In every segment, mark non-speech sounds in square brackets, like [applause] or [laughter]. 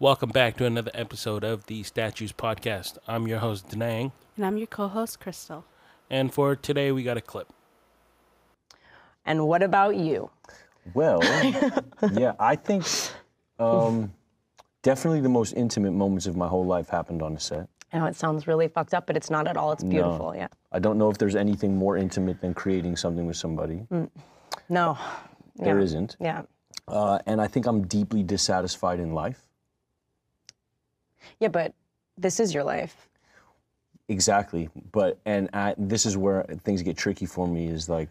Welcome back to another episode of the Statues Podcast. I'm your host, Denang, And I'm your co host, Crystal. and for today we got a clip. And what about you? Well, yeah, I think um, definitely the most intimate moments of my whole life happened on a set. I know it sounds really fucked up, but it's not at all. It's beautiful. Yeah. I don't know if there's anything more intimate than creating something with somebody. No. There yeah. isn't. Yeah. Uh, and I think I'm deeply dissatisfied in life. Yeah, but this is your life. Exactly. But, and I, this is where things get tricky for me is like,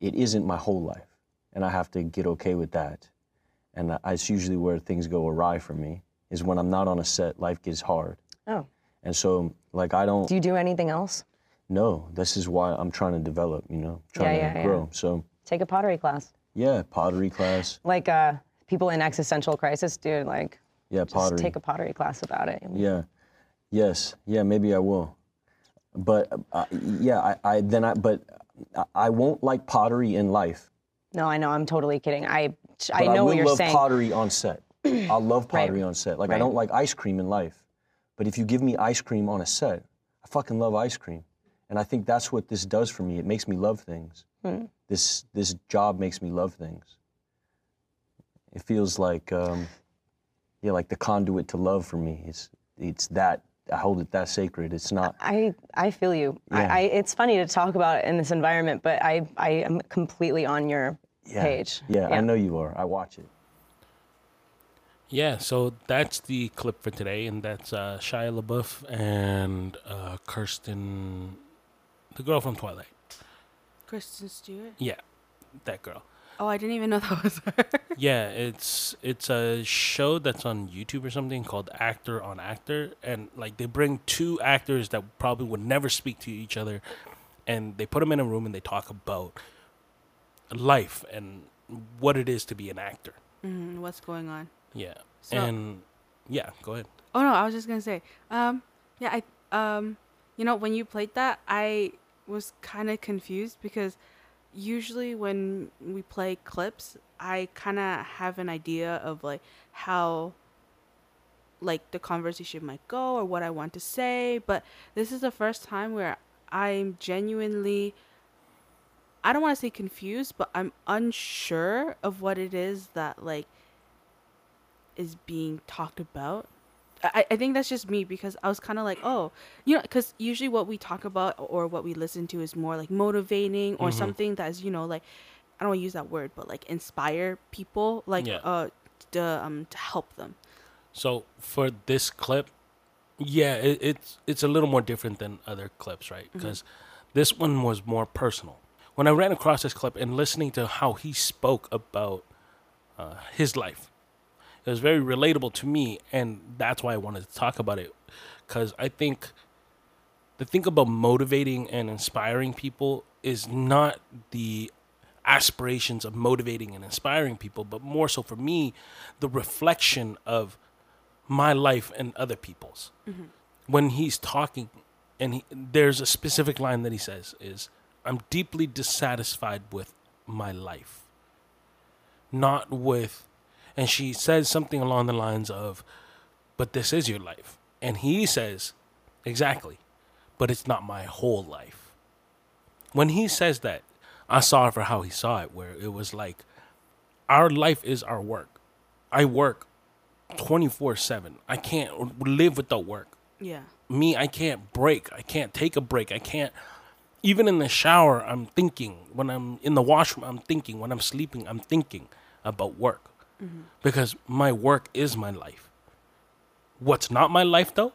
it isn't my whole life. And I have to get okay with that. And that's usually where things go awry for me, is when I'm not on a set, life gets hard. Oh. And so, like, I don't. Do you do anything else? No, this is why I'm trying to develop, you know, trying Yeah, to yeah, grow. So, Take a pottery class. yeah, pottery class. Like uh, people in existential crisis, dude, like Yeah, just pottery. take a pottery class about it. yeah. Yes. Yeah, maybe I will. But uh, yeah, I, I then I but I- I won't like pottery in life. No, I know. I'm totally kidding. I But I know will what you're love saying. pottery on set. I love pottery on set. Like I don't like ice cream in life. But if you give me ice cream on a set, I fucking love ice cream. And I think that's what this does for me. It makes me love things. Hmm. This this job makes me love things. It feels like um, yeah, like the conduit to love for me. It's it's that I hold it that sacred. It's not I I feel you. Yeah. I, I it's funny to talk about it in this environment, but I I am completely on your yeah, page. Yeah, I know you are. I watch it. Yeah, so that's the clip for today, and that's uh, Shia LaBeouf and uh, Kirsten, the girl from Twilight. Kristen Stewart. Yeah, that girl. Oh, I didn't even know that was her. Yeah, it's it's a show that's on YouTube or something called Actor on Actor, and like they bring two actors that probably would never speak to each other, and they put them in a room and they talk about life and what it is to be an actor. Mhm, What's going on? Yeah, So- and yeah, go ahead. Oh no, I was just gonna say. Um, yeah, I um, you know, when you played that, I was kind of confused because usually when we play clips, I kind of have an idea of like how like the conversation might go or what I want to say, but this is the first time where I'm genuinely I don't want to say confused, but I'm unsure of what it is that like is being talked about. I, I think that's just me because I was kind of like, oh, you know, because usually what we talk about or what we listen to is more like motivating or something that's, you know, like, I don't want to use that word, but like inspire people, like, Yeah. uh, to, um, to help them. So for this clip, yeah, it, it's it's a little more different than other clips, right? Because this one was more personal. When I ran across this clip and listening to how he spoke about uh, his life, it was very relatable to me, and that's why I wanted to talk about it. Because I think the thing about motivating and inspiring people is not the aspirations of motivating and inspiring people, but more so for me, the reflection of my life and other people's. Mm-hmm. When he's talking, and he, there's a specific line that he says is, "I'm deeply dissatisfied with my life, not with," and she says something along the lines of, "But this is your life," and he says, "Exactly, but it's not my whole life." When he says that, I saw it for how he saw it, where it was like, our life is our work. I work 24 7. I can't live without work. Yeah. Me, I can't break. I can't take a break. I can't, even in the shower, I'm thinking. When I'm in the washroom, I'm thinking. When I'm sleeping, I'm thinking about work. Because my work is my life. What's not my life, though,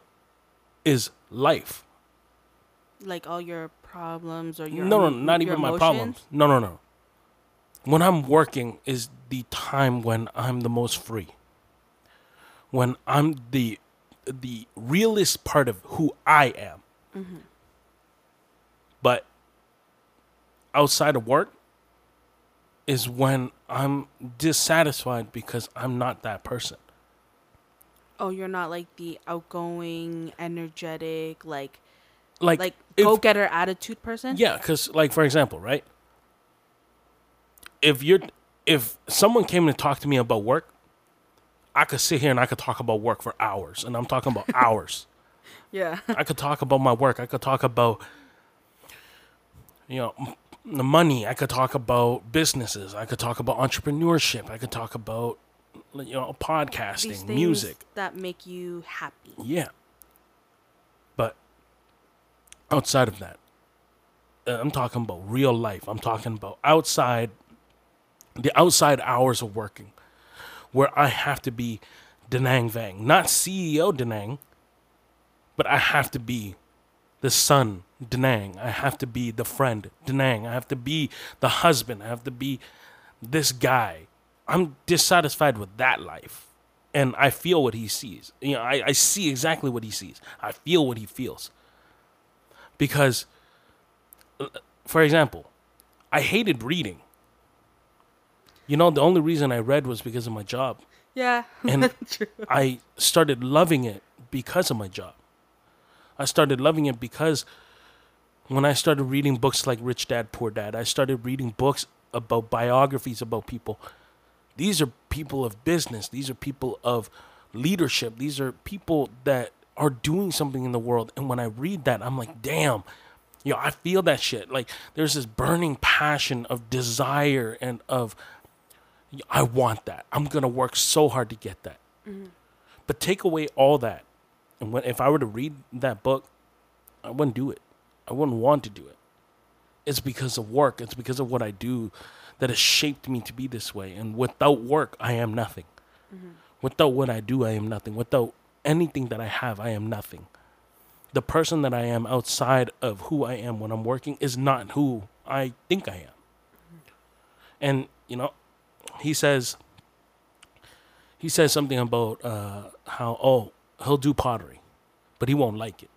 is life. Like all your problems or your no, no, not even my problems. No, no, no. When I'm working is the time when I'm the most free. When I'm the the realest part of who I am. Mm-hmm. But outside of work is when I'm dissatisfied because I'm not that person. Oh, you're not like the outgoing, energetic, like Like, like go getter attitude person. Yeah, because like for example, right? If you're if someone came to talk to me about work, I could sit here and I could talk about work for hours, and I'm talking about hours. [laughs] Yeah. I could talk about my work. I could talk about, you know, the money. I could talk about businesses. I could talk about entrepreneurship. I could talk about, you know, podcasting, music. that make you happy. Yeah. But outside of that, uh, I'm talking about real life. I'm talking about outside, the outside hours of working, where I have to be Denang Vang, not CEO Denang, but I have to be the son Denang. I have to be the friend Denang. I have to be the husband. I have to be this guy. I'm dissatisfied with that life. And I feel what he sees. You know, I, I see exactly what he sees. I feel what he feels. Because, uh, for example, I hated reading. You know, the only reason I read was because of my job. Yeah. [laughs] And True. I started loving it because of my job. I started loving it because when I started reading books like Rich Dad Poor Dad, I started reading books about biographies about people. These are people of business, these are people of leadership, these are people that are doing something in the world. And when I read that, I'm like, damn, you know, I feel that shit. Like there's this burning passion of desire and of I want that. I'm gonna work so hard to get that. Mm-hmm. But take away all that, and when if I were to read that book, I wouldn't do it. I wouldn't want to do it. It's because of work. It's because of what I do that has shaped me to be this way. And without work, I am nothing. Without what I do, I am nothing. Without anything that I have, I am nothing. The person that I am outside of who I am when I'm working is not who I think I am. And you know, he says he says something about uh, how oh he'll do pottery, but he won't like it.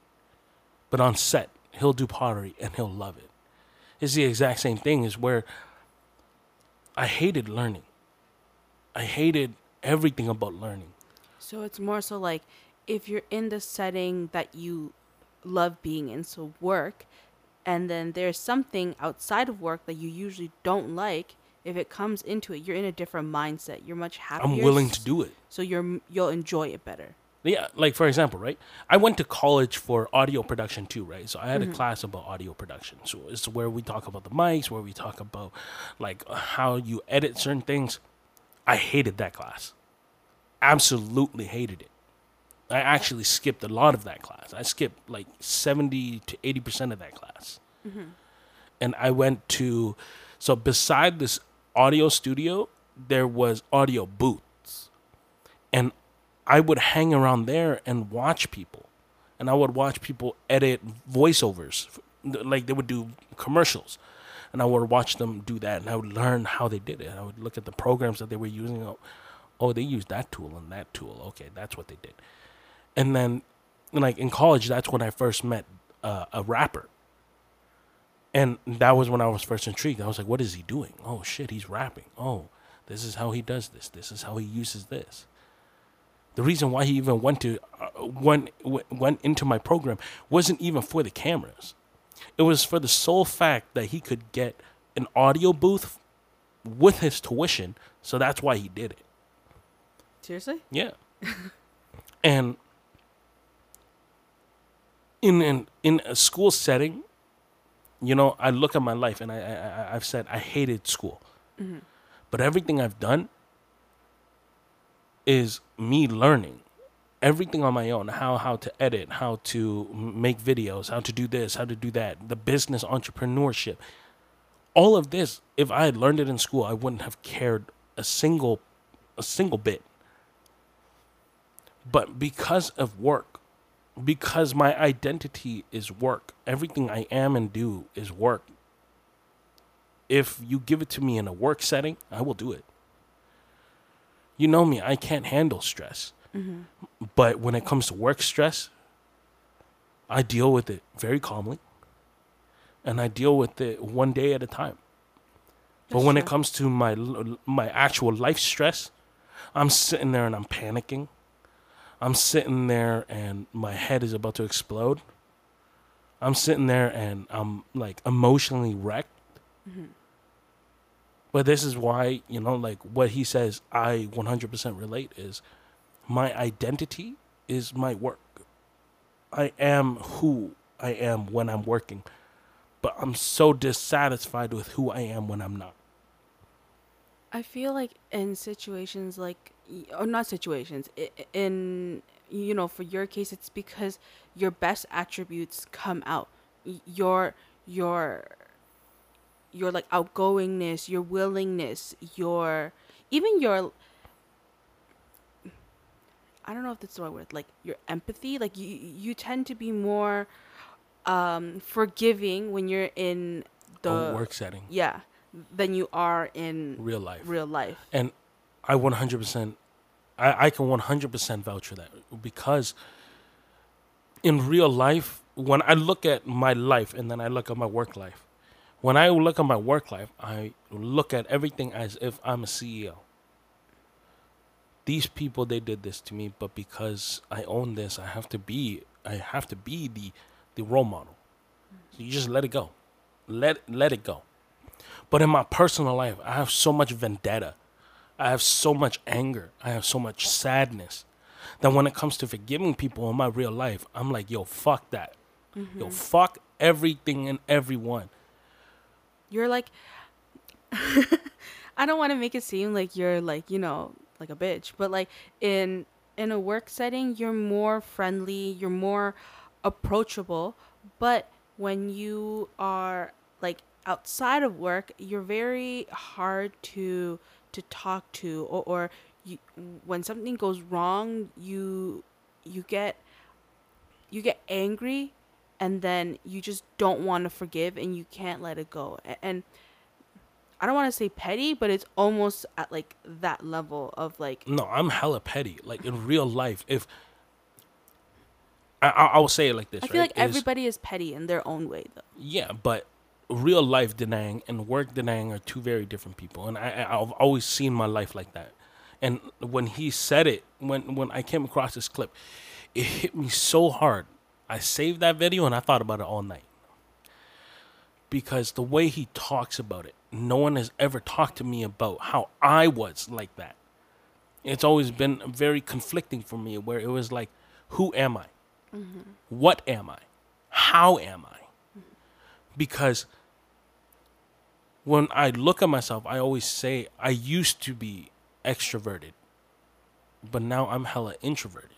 But on set, he'll do pottery and he'll love it. It's the exact same thing as where I hated learning. I hated everything about learning. So it's more so like if you're in the setting that you love being in, so work, and then there's something outside of work that you usually don't like. If it comes into it, you're in a different mindset. You're much happier. I'm willing to do it. So you're you'll enjoy it better. Yeah, like for example, right? I went to college for audio production too, right? So I had a mm-hmm. class about audio production. So it's where we talk about the mics, where we talk about like how you edit certain things. I hated that class. Absolutely hated it. I actually skipped a lot of that class. I skipped like 70 to 80% of that class. Mm-hmm. And I went to so beside this audio studio, there was audio booths. And I would hang around there and watch people. And I would watch people edit voiceovers. Like they would do commercials. And I would watch them do that. And I would learn how they did it. I would look at the programs that they were using. Oh, oh they used that tool and that tool. Okay, that's what they did. And then, like in college, that's when I first met uh, a rapper. And that was when I was first intrigued. I was like, what is he doing? Oh, shit, he's rapping. Oh, this is how he does this. This is how he uses this. The reason why he even went to uh, went w- went into my program wasn't even for the cameras. It was for the sole fact that he could get an audio booth with his tuition, so that's why he did it. Seriously? Yeah. and in an in a school setting, you know, I look at my life and I, I I- I've said I hated school, but everything I've done is me learning everything on my own how how to edit how to make videos how to do this how to do that the business entrepreneurship. All of this if i had learned it in school i wouldn't have cared a single a single bit. But because of work because my identity is work everything i am and do is work. If you give it to me in a work setting i will do it you know me i can't handle stress. Mm-hmm. But when it comes to work stress i deal with it very calmly. And i deal with it one day at a time. But That's when it comes to my my actual life stress i'm sitting there and i'm panicking. I'm sitting there and my head is about to explode. I'm sitting there and i'm like emotionally wrecked mm-hmm. But this is why you know like what he says i 100% relate is my identity is my work. I am who I am when I'm working, but I'm so dissatisfied with who I am when I'm not. I feel like in situations like, or oh, not situations, in, you know, for your case, it's because your best attributes come out. Your, your, your like outgoingness, your willingness, your, even your, I don't know if that's the right word, like your empathy, like you, you tend to be more, um, forgiving when you're in the a work setting, yeah, than you are in real life. real life. and I 100%, I, I can 100% vouch for that because in real life, when I look at my life and then I look at my work life, when I look at my work life, I look at everything as if I'm a CEO. These people, they did this to me, but because I own this, I have to be, I have to be the, the role model. So you just let it go, let let it go. But in my personal life, I have so much vendetta. I have so much anger. I have so much sadness that when it comes to forgiving people in my real life, I'm like, yo, fuck that. Yo, mm-hmm. fuck everything and everyone. You're like [laughs] I don't want to make it seem like you're like, you know, like a bitch, but like in in a work setting, you're more friendly, you're more approachable, but when you are like outside of work, you're very hard to to talk to or, or you, when something goes wrong, you you get you get angry and then you just don't want to forgive and you can't let it go. And I don't want to say petty, but it's almost at like that level of like No, I'm hella petty. Like in real life, if I, I, I will say it like this, I feel right? like is- everybody is petty in their own way though. Yeah, but real life Denang and work Denang are two very different people, and I- I've always seen my life like that. And when he said it, when when I came across this clip, it hit me so hard. I saved that video and I thought about it all night because the way he talks about it, no one has ever talked to me about how I was like that. It's always been very conflicting for me, where it was like, who am I? Mm-hmm. What am I? How am I? Mm-hmm. because when I look at myself, I always say I used to be extroverted, but now I'm hella introverted.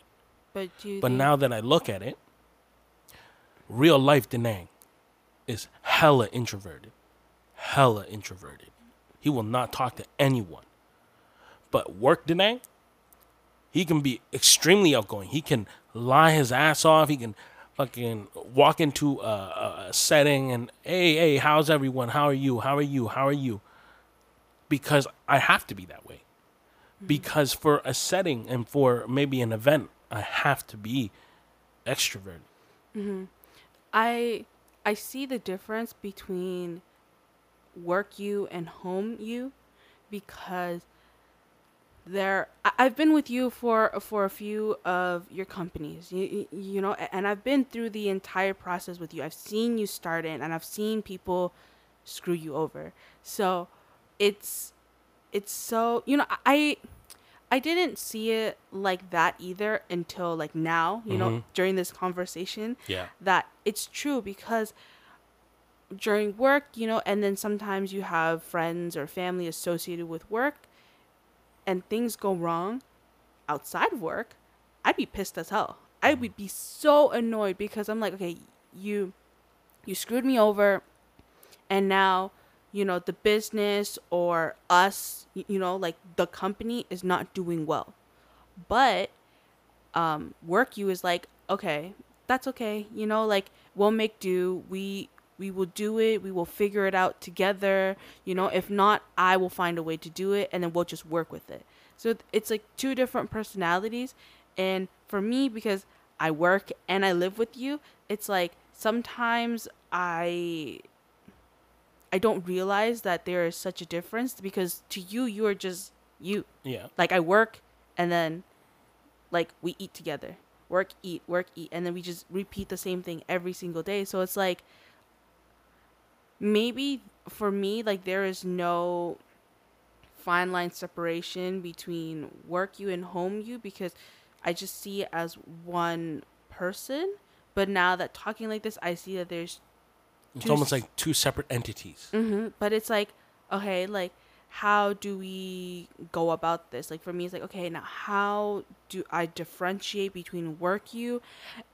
But do you But now that I look at it, real life Denang is hella introverted. Hella introverted. He will not talk to anyone. But work Denang, he can be extremely outgoing. He can lie his ass off. He can fucking walk into a, a, setting and hey, hey, how's everyone? How are you? How are you? How are you? Because I have to be that way. Mm-hmm. Because for a setting and for maybe an event, I have to be extroverted. Mm-hmm. I I see the difference between work you and home you because there I've been with you for for a few of your companies you, you know and I've been through the entire process with you. I've seen you start it and I've seen people screw you over. So it's it's so you know I I didn't see it like that either until like now you know mm-hmm. during this conversation Yeah. that it's true because during work, you know, and then sometimes you have friends or family associated with work and things go wrong outside of work, I'd be pissed as hell. I mm-hmm. would be so annoyed because I'm like, okay, you you screwed me over and now, you know, the business or us, you know, like the company is not doing well. But um work you is like okay that's okay you know like we'll make do we we will do it we will figure it out together you know if not i will find a way to do it and then we'll just work with it so it's like two different personalities and for me because i work and i live with you it's like sometimes i i don't realize that there is such a difference because to you you are just you Yeah. like i work and then like we eat together work eat work eat and then we just repeat the same thing every single day so it's like maybe for me like there is no fine line separation between work you and home you because I just see it as one person. But now that talking like this, I see that there's It's Two almost like two separate entities. hmm But it's like, okay, like, how do we go about this? Like, for me, it's like, okay, now how do I differentiate between work you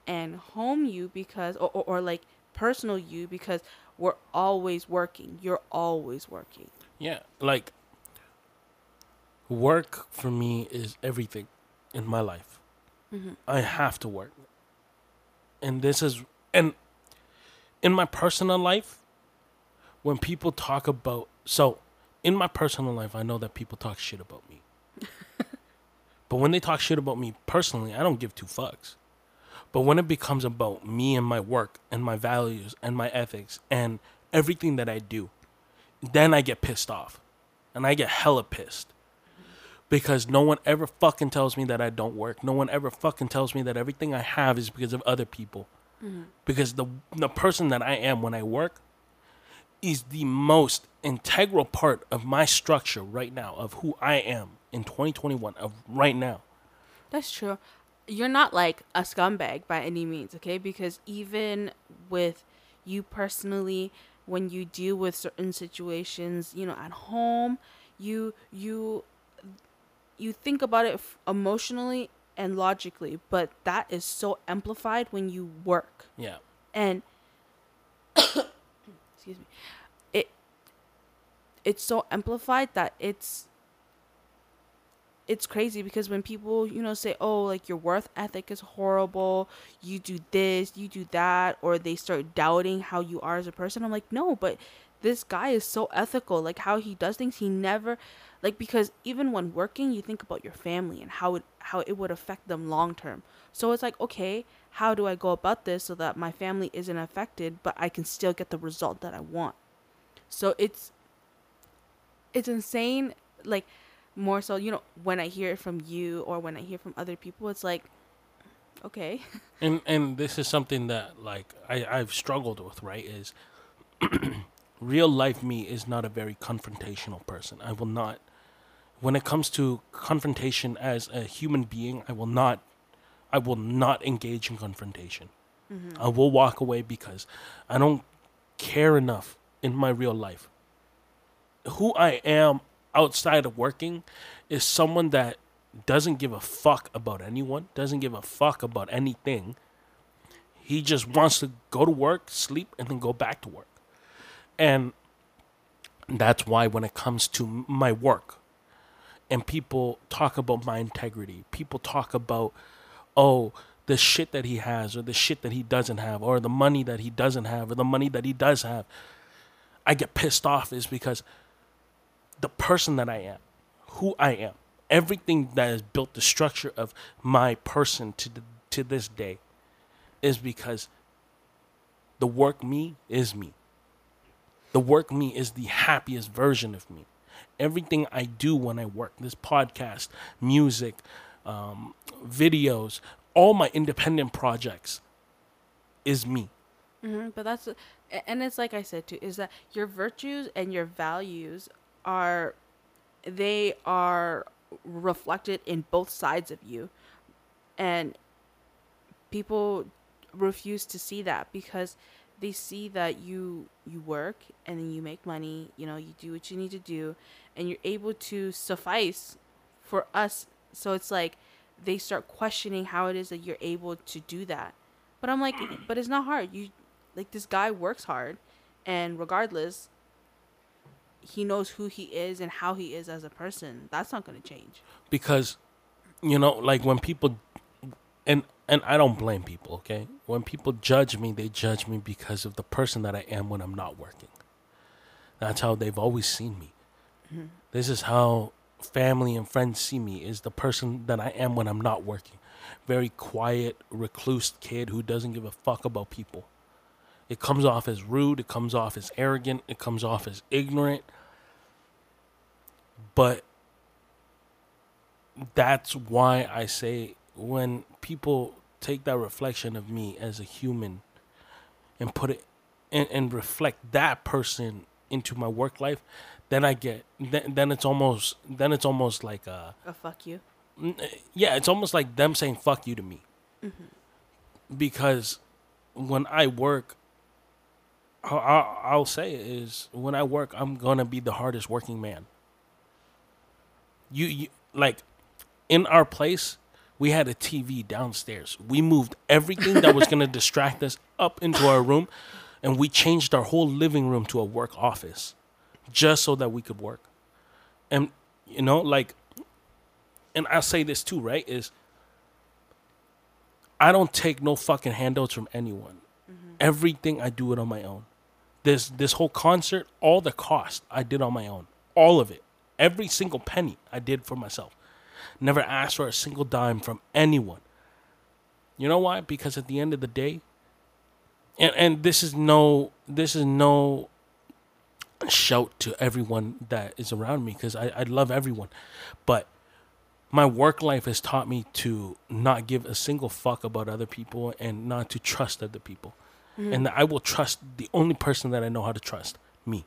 and home you because, or, or, or like personal you because we're always working. You're always working. Yeah, like work for me is everything in my life. I have to work. And this is and in my personal life when people talk about so in my personal life I know that people talk shit about me. [laughs] but when they talk shit about me personally, I don't give two fucks. But when it becomes about me and my work and my values and my ethics and everything that I do, then I get pissed off. And I get hella pissed. Because no one ever fucking tells me that I don't work. No one ever fucking tells me that everything I have is because of other people. Because the the person that I am when I work is the most integral part of my structure right now of who I am in 2021 of right now. That's true. You're not like a scumbag by any means, okay? Because even with you personally, when you deal with certain situations, you know, at home, you you you think about it emotionally and logically, but that is so amplified when you work. Yeah. and [coughs] excuse me. It it's so amplified that it's it's crazy because when people you know say oh like your worth ethic is horrible. You do this you do that or they start doubting how you are as a person i'm like no but this guy is so ethical like how he does things he never like because even when working you think about your family and how it how it would affect them long term so it's like okay how do i go about this so that my family isn't affected but i can still get the result that i want so it's it's insane like more so you know when i hear it from you or when i hear from other people it's like okay and and this is something that like I, I've struggled with, right? Is [clears throat] real life me is not a very confrontational person. I will not when it comes to confrontation as a human being, I will not I will not engage in confrontation. Mm-hmm. I will walk away because I don't care enough in my real life. Who I am outside of working is someone that doesn't give a fuck about anyone, doesn't give a fuck about anything. He just wants to go to work, sleep, and then go back to work. And that's why when it comes to my work, and people talk about my integrity, people talk about, oh, the shit that he has, or the shit that he doesn't have, or the money that he doesn't have, or the money that he does have, I get pissed off is because the person that I am, who I am, everything that has built the structure of my person to the, to this day, is because the work me is me. The work me is the happiest version of me. Everything I do when I work, this podcast, music, um, videos, all my independent projects, is me. hmm but that's and it's like i said too is that your virtues and your values are they are reflected in both sides of you and people refuse to see that because they see that you you work and then you make money you know you do what you need to do and you're able to suffice for us. So it's like they start questioning how it is that you're able to do that. But i'm like [clears throat] but it's not hard. You like this guy works hard and regardless he knows who he is and how he is as a person. That's not going to change. Because you know like when people and and I don't blame people, okay? When people judge me, they judge me because of the person that I am when I'm not working. That's how they've always seen me. Mm-hmm. This is how family and friends see me is the person that I am when I'm not working. Very quiet, recluse kid who doesn't give a fuck about people. It comes off as rude, it comes off as arrogant, it comes off as ignorant. But that's why I say when people take that reflection of me as a human and put it and, and reflect that person into my work life, then I get then, then it's almost then it's almost like a oh fuck you? yeah, it's almost like them saying "fuck you" to me, mm-hmm. because when I work, I'll, I'll, I'll say it is when I work, I'm gonna be the hardest working man. You, you like in our place, we had a TV downstairs. We moved everything that was [laughs] gonna distract us up into our room, and we changed our whole living room to a work office, just so that we could work. And you know, like and I'll say this too, right? Is I don't take no fucking handouts from anyone. Mm-hmm. Everything I do it on my own. This this whole concert, all the cost I did on my own. All of it. Every single penny I did for myself. Never asked for a single dime from anyone. You know why? Because at the end of the day, and and this is no this is no shout to everyone that is around me because I, I love everyone. But my work life has taught me to not give a single fuck about other people and not to trust other people. Mm-hmm. And that I will trust the only person that I know how to trust, me.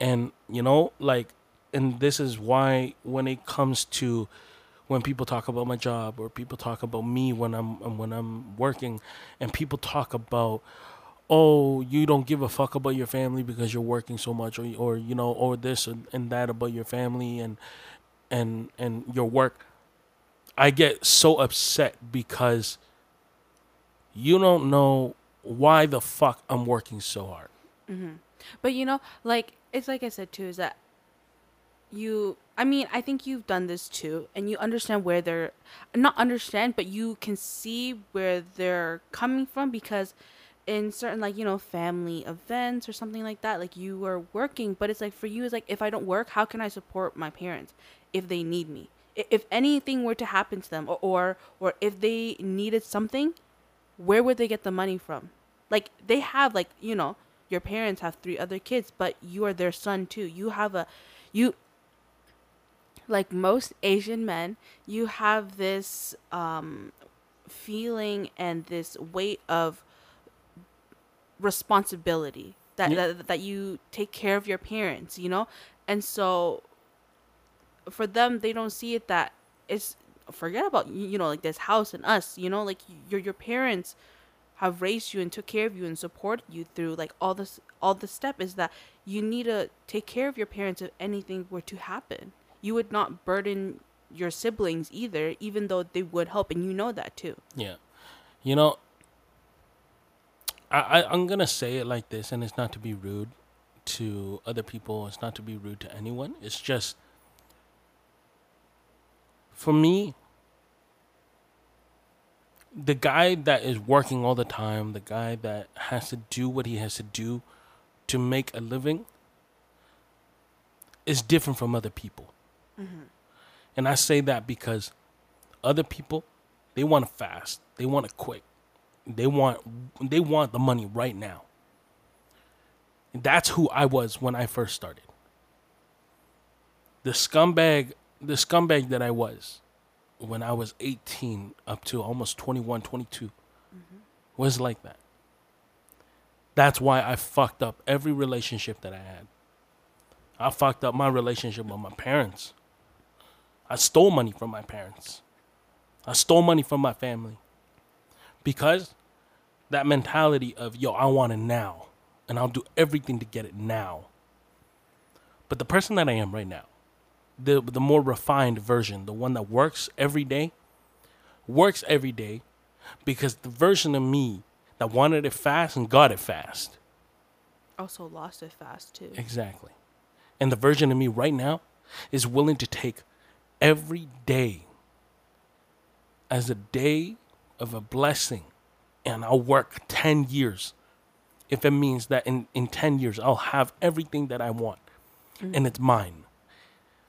And you know, like and this is why when it comes to when people talk about my job or people talk about me when I'm when I'm working and people talk about oh you don't give a fuck about your family because you're working so much or or you know or this and, and that about your family and and and your work I get so upset because you don't know why the fuck I'm working so hard. Mhm. But you know, like it's like I said too, is that you I mean, I think you've done this too and you understand where they're not understand, but you can see where they're coming from because in certain like, you know, family events or something like that, like you are working, but it's like for you it's like if I don't work, how can I support my parents if they need me? If anything were to happen to them or or, or if they needed something, where would they get the money from? Like they have like, you know, your parents have three other kids, but you are their son too. You have a you like most Asian men, you have this um feeling and this weight of responsibility that, Yeah. that that you take care of your parents, you know? And so for them they don't see it that it's forget about you know like this house and us you know like your your parents have raised you and took care of you and supported you through like all this all the step is that you need to take care of your parents if anything were to happen you would not burden your siblings either even though they would help and you know that too Yeah. You know, I, I I'm gonna say it like this, and it's not to be rude to other people. It's not to be rude to anyone. It's just for me. The guy that is working all the time, the guy that has to do what he has to do to make a living, is different from other people. And I say that because other people they want it fast. They want it quick. They want they want the money right now. That's who I was when I first started. The scumbag the scumbag that I was when I was 18 up to almost 21, 22 was like that. That's why I fucked up every relationship that I had. I fucked up my relationship with my parents. I stole money from my parents. I stole money from my family because that mentality of, yo, I want it now and I'll do everything to get it now. But the person that I am right now, the, the more refined version, the one that works every day, works every day because the version of me that wanted it fast and got it fast. also lost it fast too Exactly. And the version of me right now is willing to take every day as a day of a blessing. And I'll work 10 years if it means that in, in 10 years I'll have everything that I want mm. and it's mine.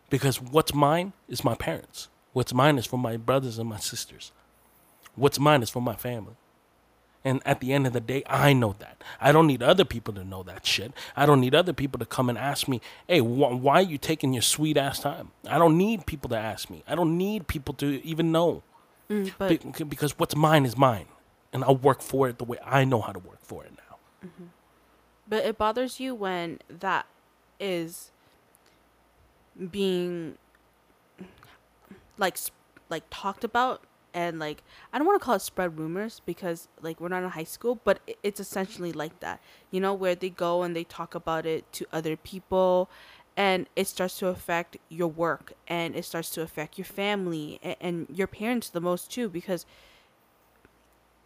Because what's mine is my parents. What's mine is for my brothers and my sisters. What's mine is for my family. And at the end of the day, I know that. I don't need other people to know that shit. I don't need other people to come and ask me, hey, wh- why are you taking your sweet ass time? I don't need people to ask me. I don't need people to even know. Mm, but Be- because what's mine is mine. And I'll work for it the way I know how to work for it now. But it bothers you when that is being like like talked about and like I don't want to call it spread rumors because like we're not in high school, but it's essentially like that. You know, where they go and they talk about it to other people and it starts to affect your work and it starts to affect your family and, and your parents the most too because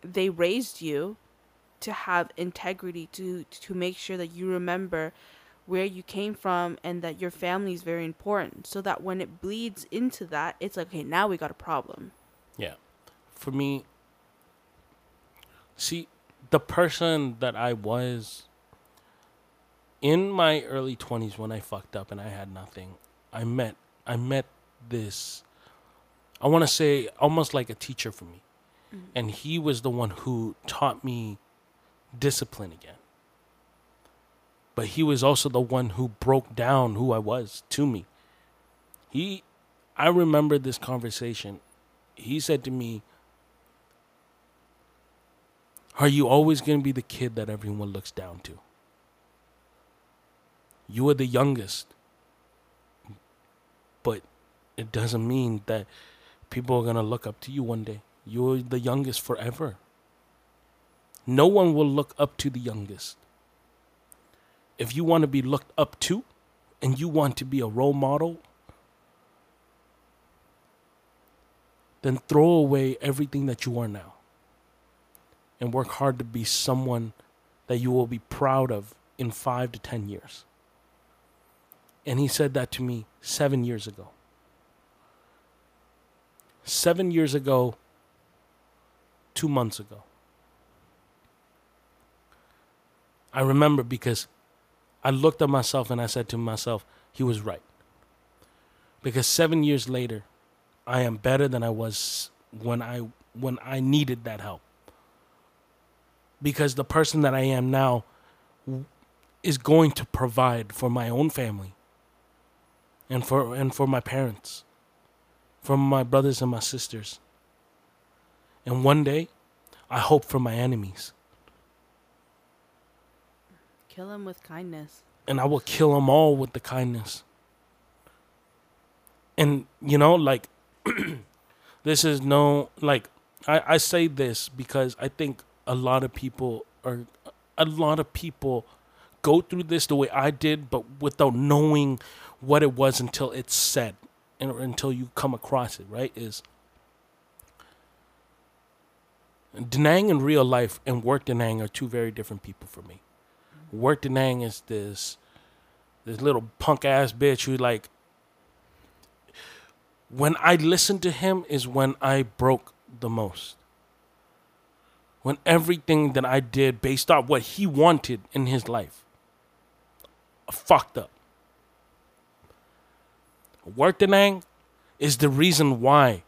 they raised you to have integrity to to make sure that you remember where you came from and that your family is very important so that when it bleeds into that it's like okay now we got a problem Yeah. For me, see, the person that I was in my early 20s when I fucked up and I had nothing, I met I met this I want to say almost like a teacher for me. Mm-hmm. And he was the one who taught me discipline again. But he was also the one who broke down who I was to me. He I remember this conversation he said to me, Are you always going to be the kid that everyone looks down to? You are the youngest. But it doesn't mean that people are going to look up to you one day. You're the youngest forever. No one will look up to the youngest. If you want to be looked up to and you want to be a role model, then throw away everything that you are now and work hard to be someone that you will be proud of in five to ten years. And he said that to me seven years ago. Seven years ago, two months ago. I remember because I looked at myself and I said to myself, he was right. Because seven years later, I am better than I was when I when I needed that help. Because the person that I am now is going to provide for my own family and for and for my parents, for my brothers and my sisters. And one day, I hope for my enemies, kill him with kindness and I will kill them all with the kindness. And you know, like [clears throat] this is no like I, I say this because I think a lot of people are a lot of people go through this the way I did, but without knowing what it was until it's said and until you come across it, right? Is Denang in real life and work Denang are two very different people for me. Work Denang is this this little punk ass bitch who like when I listened to him is when I broke the most. When everything that I did based off what he wanted in his life uh, fucked up. Work Denang is the reason why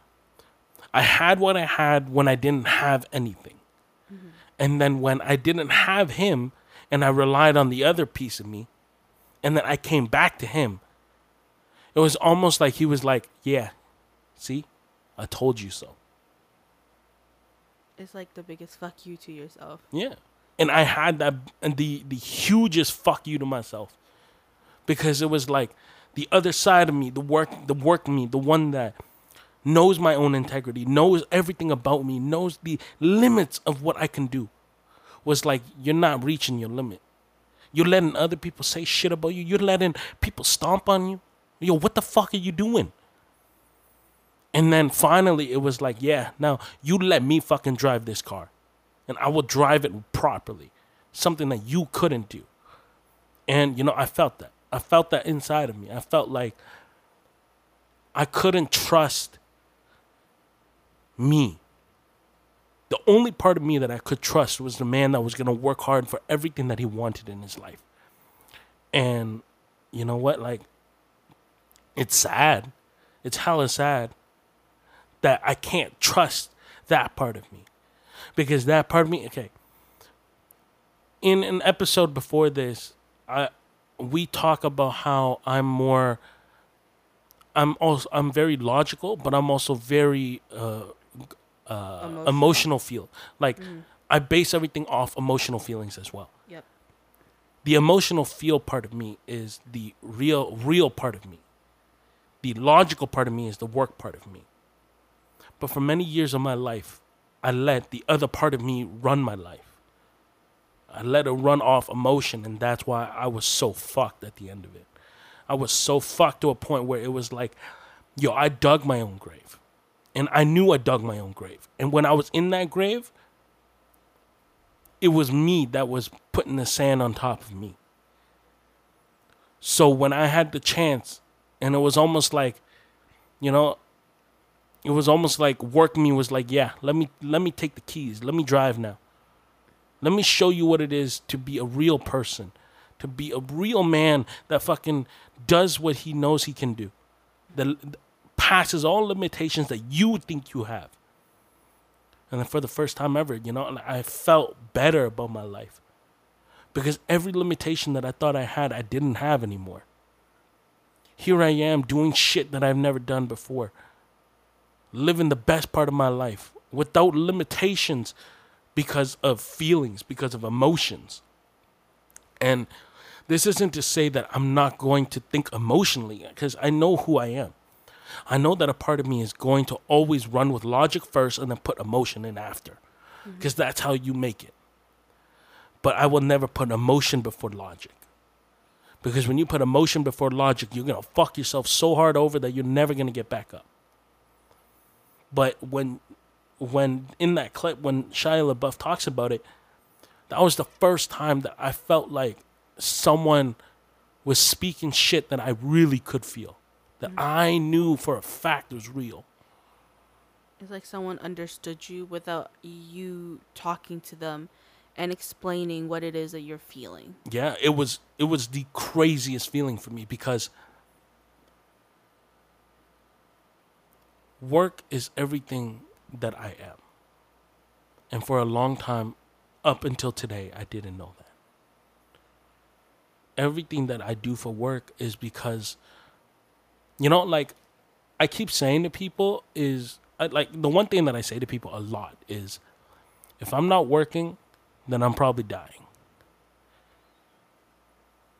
I had what I had when I didn't have anything. Mm-hmm. And then when I didn't have him and I relied on the other piece of me, and then I came back to him, it was almost like he was like, Yeah, see, I told you so. it's like the biggest fuck you to yourself Yeah. And I had that and the the hugest fuck you to myself. Because it was like the other side of me, the work the work me, the one that knows my own integrity, knows everything about me, knows the limits of what I can do. Was like you're not reaching your limit. You're letting other people say shit about you. You're letting people stomp on you. Yo, what the fuck are you doing? And then finally it was like, yeah, now you let me fucking drive this car and I will drive it properly. Something that you couldn't do. And you know, I felt that. I felt that inside of me. I felt like I couldn't trust me. The only part of me that I could trust was the man that was going to work hard for everything that he wanted in his life. And you know what? Like, it's sad. It's hella sad that I can't trust that part of me. Because that part of me okay. In an episode before this i we talk about how i'm more i'm also i'm very logical but i'm also very uh, uh Emotional. emotional feel like i base everything off emotional feelings as well. Yep. The emotional feel part of me is the real real part of me. The logical part of me is the work part of me But for many years of my life, I let the other part of me run my life. I let it run off emotion, and that's why I was so fucked at the end of it. I was so fucked to a point where it was like, yo, I dug my own grave. And I knew I dug my own grave. And when I was in that grave, it was me that was putting the sand on top of me. So when I had the chance, and it was almost like, you know, it was almost like work me was like, yeah, let me let me take the keys. Let me drive now. Let me show you what it is to be a real person, to be a real man that fucking does what he knows he can do, that passes all limitations that you think you have. And then for the first time ever, you know, I felt better about my life because every limitation that I thought I had, I didn't have anymore. Here I am doing shit that I've never done before, living the best part of my life without limitations because of feelings, because of emotions. And this isn't to say that I'm not going to think emotionally, because I know who I am. I know that a part of me is going to always run with logic first and then put emotion in after, because mm-hmm. that's how you make it. But I will never put emotion before logic. Because when you put emotion before logic, you're going to fuck yourself so hard over that you're never going to get back up. But when when in that clip when Shia LaBeouf talks about it, that was the first time that I felt like someone was speaking shit that I really could feel. That mm-hmm. I knew for a fact was real. It's like someone understood you without you talking to them and explaining what it is that you're feeling. Yeah, it was it was the craziest feeling for me because work is everything that I am. And for a long time, up until today, I didn't know that. Everything that I do for work is because, you know, like I keep saying to people is I, like the one thing that I say to people a lot is if I'm not working, then I'm probably dying.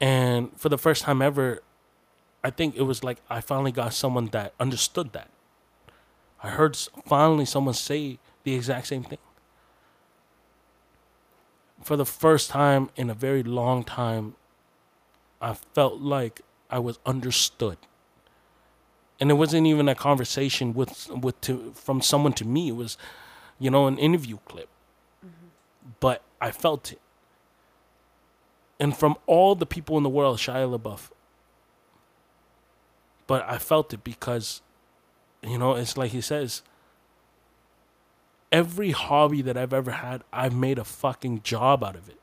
And for the first time ever, I think it was like I finally got someone that understood that. I heard finally someone say the exact same thing. For the first time in a very long time, I felt like I was understood. And it wasn't even a conversation with with to, from someone to me. It was, you know, an interview clip. Mm-hmm. But I felt it. And from all the people in the world, Shia LaBeouf. But I felt it because you know, it's like he says, every hobby that I've ever had, I've made a fucking job out of it.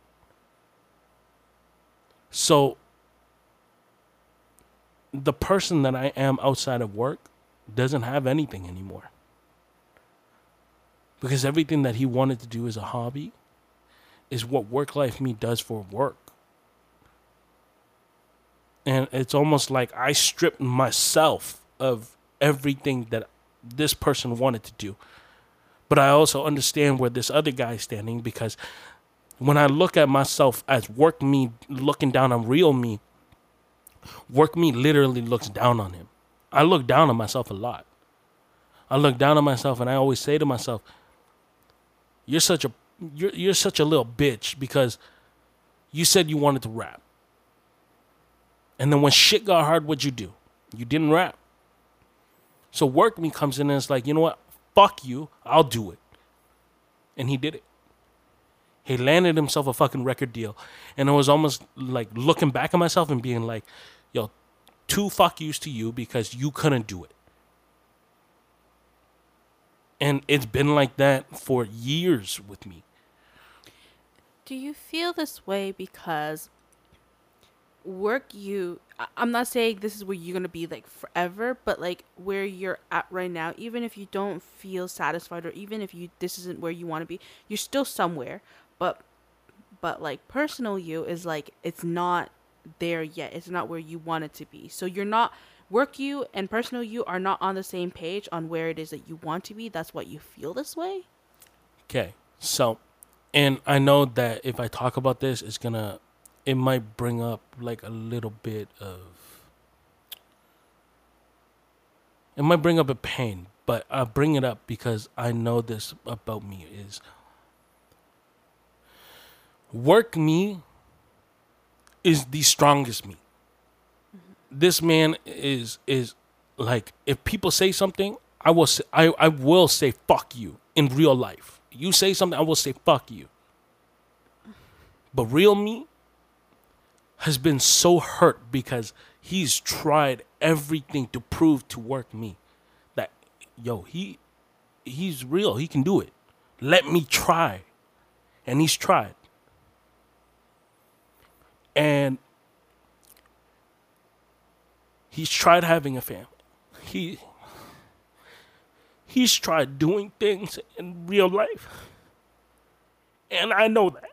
So the person that I am outside of work doesn't have anything anymore. Because everything that he wanted to do as a hobby is what work life me does for work. And it's almost like I stripped myself of everything that this person wanted to do. But I also understand where this other guy is standing because when I look at myself as work me looking down on real me, work me literally looks down on him. I look down on myself a lot. I look down on myself and I always say to myself, You're such a you're you're such a little bitch because you said you wanted to rap. And then when shit got hard, what'd you do? You didn't rap. So work me comes in and it's like, you know what? Fuck you. I'll do it. And he did it. He landed himself a fucking record deal. And it was almost like looking back at myself and being like, yo, two fuck yous to you because you couldn't do it. And it's been like that for years with me. Do you feel this way because work you i'm not saying this is where you're gonna be like forever but like where you're at right now even if you don't feel satisfied or even if you this isn't where you want to be you're still somewhere. But but like personal you is like it's not there yet. It's not where you want it to be. So you're not work you and personal you are not on the same page on where it is that you want to be. That's what you feel this way. Okay. So and i know that if i talk about this it's gonna it might bring up like a little bit of it might bring up a pain but I bring it up because I know this about me is work me is the strongest me. Mm-hmm. This man is is like if people say something, I will say, I I will say fuck you in real life. You say something, I will say fuck you. But real me has been so hurt because he's tried everything to prove to work me that yo, he he's real. He can do it. Let me try. And he's tried. And he's tried having a family. He he's tried doing things in real life. And I know that.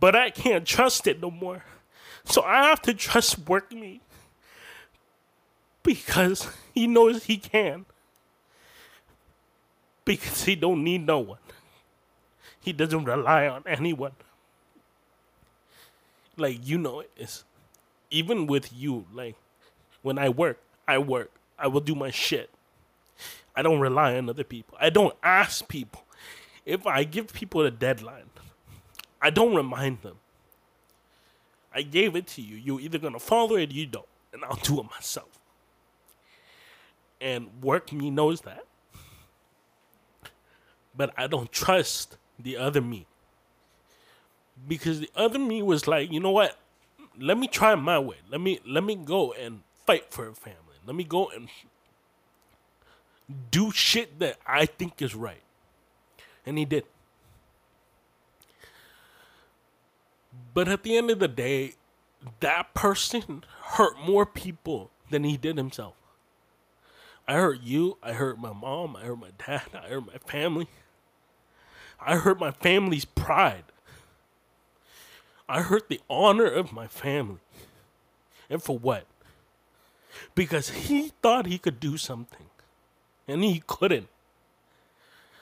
But I can't trust it no more. So I have to trust work me. Because he knows he can. Because he don't need no one. He doesn't rely on anyone. Like you know it is even with you, like when I work, I work. I will do my shit. I don't rely on other people. I don't ask people. If I give people a deadline, I don't remind them. I gave it to you. You're either gonna follow it or you don't. And I'll do it myself. And work me knows that. But I don't trust the other me. Because the other me was like, you know what? Let me try my way. Let me let me go and fight for a family. Let me go and do shit that I think is right. And he did. But at the end of the day, that person hurt more people than he did himself. I hurt you, I hurt my mom, I hurt my dad, I hurt my family. I hurt my family's pride. I hurt the honor of my family. And for what? Because he thought he could do something. And he couldn't.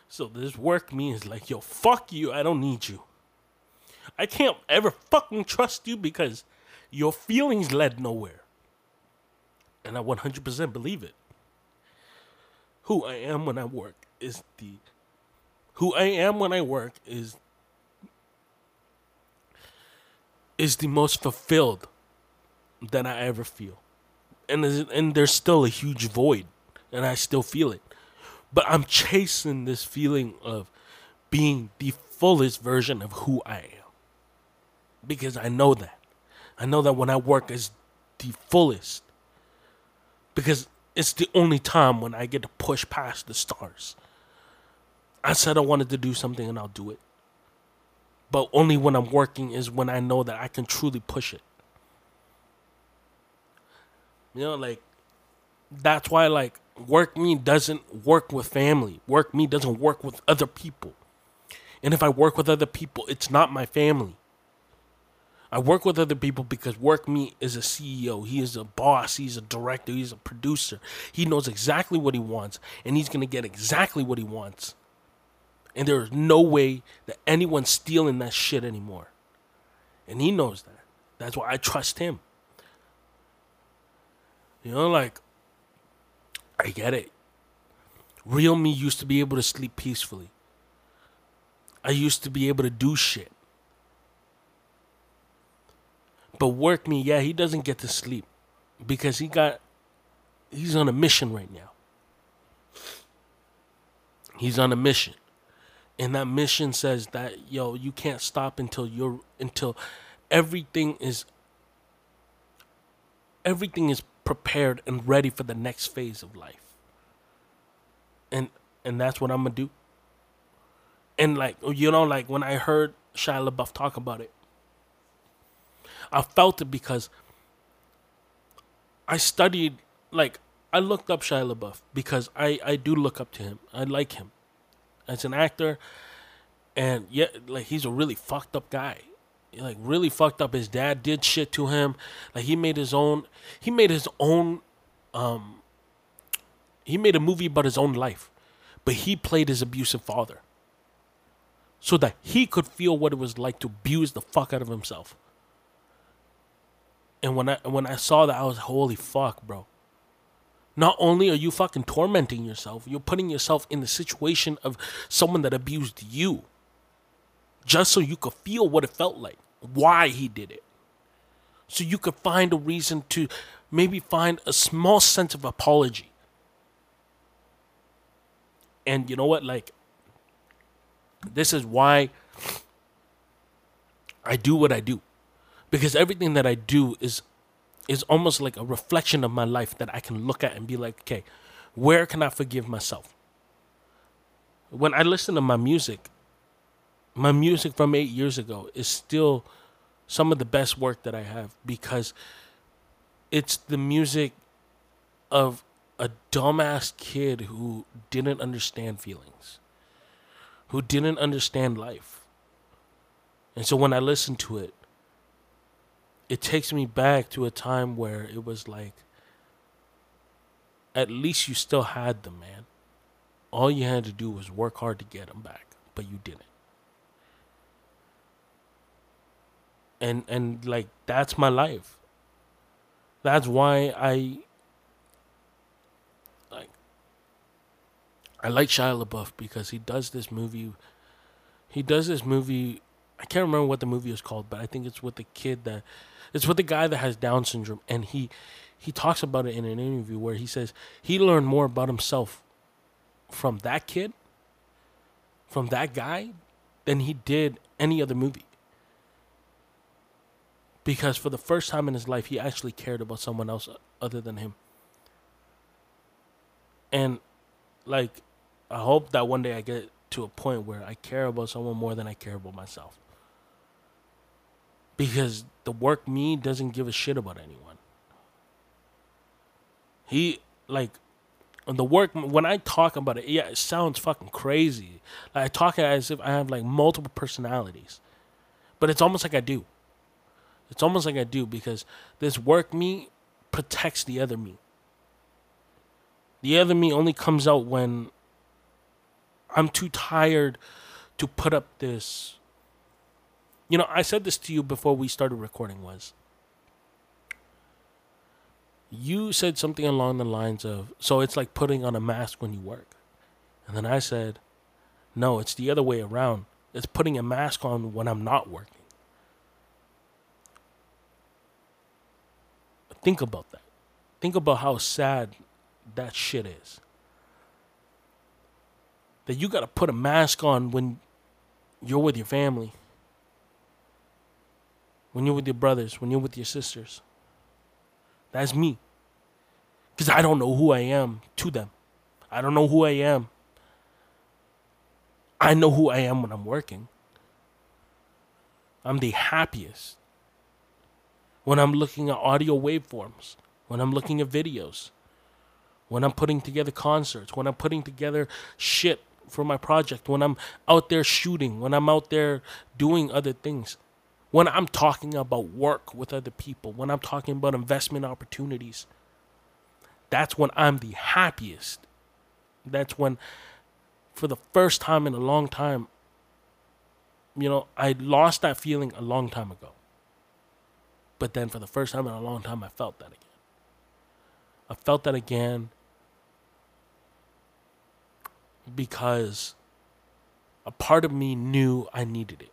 So this work means like, yo, fuck you, I don't need you. I can't ever fucking trust you because your feelings led nowhere. And I 100% believe it. Who I am when I work is the. Who I am when I work is. Is the most fulfilled that I ever feel. And, and there's still a huge void. And I still feel it. But I'm chasing this feeling of being the fullest version of who I am because I know that. I know that when I work is the fullest because it's the only time when I get to push past the stars. I said I wanted to do something and I'll do it. But only when I'm working is when I know that I can truly push it. You know, like that's why like work me doesn't work with family. Work me doesn't work with other people. And if I work with other people, it's not my family. I work with other people because Work Me is a CEO. He is a boss. He's a director. He's a producer. He knows exactly what he wants, and he's going to get exactly what he wants. And there is no way that anyone's stealing that shit anymore. And he knows that. That's why I trust him. You know, like, I get it. Real me used to be able to sleep peacefully. I used to be able to do shit. But work me, yeah, he doesn't get to sleep because he got he's on a mission right now. He's on a mission. And that mission says that yo, you can't stop until you're until everything is everything is prepared and ready for the next phase of life. And and that's what I'm gonna do. And like you know, like when I heard Shia LaBeouf talk about it, I felt it because I studied like I looked up Shia LaBeouf because I I do look up to him. I like him as an actor, and yet like he's a really fucked up guy. Like really fucked up. His dad did shit to him. Like he made his own. He made his own. Um. He made a movie about his own life, but he played his abusive father, so that he could feel what it was like to abuse the fuck out of himself. And when I when I saw that, I was holy fuck, bro. not only are you fucking tormenting yourself, you're putting yourself in the situation of someone that abused you just so you could feel what it felt like, why he did it. So you could find a reason to maybe find a small sense of apology. And you know what? Like, this is why I do what I do. Because everything that I do is is almost like a reflection of my life that I can look at and be like, okay, where can I forgive myself? When I listen to my music, my music from eight years ago is still some of the best work that I have because it's the music of a dumbass kid who didn't understand feelings, who didn't understand life. And so when I listen to it, it takes me back to a time where it was like, at least you still had them, man. All you had to do was work hard to get them back, but you didn't. And and like that's my life. That's why I like I like Shia LaBeouf because he does this movie. He does this movie. I can't remember what the movie is called, but I think it's with the kid that it's with the guy that has Down syndrome, and he he talks about it in an interview where he says he learned more about himself from that kid, from that guy, than he did any other movie. Because for the first time in his life, he actually cared about someone else other than him. And, like, I hope that one day I get to a point where I care about someone more than I care about myself because the work me doesn't give a shit about anyone. He like the work when I talk about it, yeah, it sounds fucking crazy. Like, I talk as if I have like multiple personalities, but it's almost like I do. It's almost like I do because this work me protects the other me. The other me only comes out when I'm too tired to put up this you know, I said this to you before we started recording was you said something along the lines of so it's like putting on a mask when you work. And then I said, no, it's the other way around. It's putting a mask on when I'm not working. Think about that. Think about how sad that shit is. That you got to put a mask on when you're with your family when you're with your brothers, when you're with your sisters. That's me. Because I don't know who I am to them. I don't know who I am. I know who I am when I'm working. I'm the happiest when I'm looking at audio waveforms, when I'm looking at videos, when I'm putting together concerts, when I'm putting together shit for my project, when I'm out there shooting, when I'm out there doing other things when I'm talking about work with other people, when I'm talking about investment opportunities, that's when I'm the happiest. That's when, for the first time in a long time, you know, I lost that feeling a long time ago. But then for the first time in a long time, I felt that again. I felt that again because a part of me knew I needed it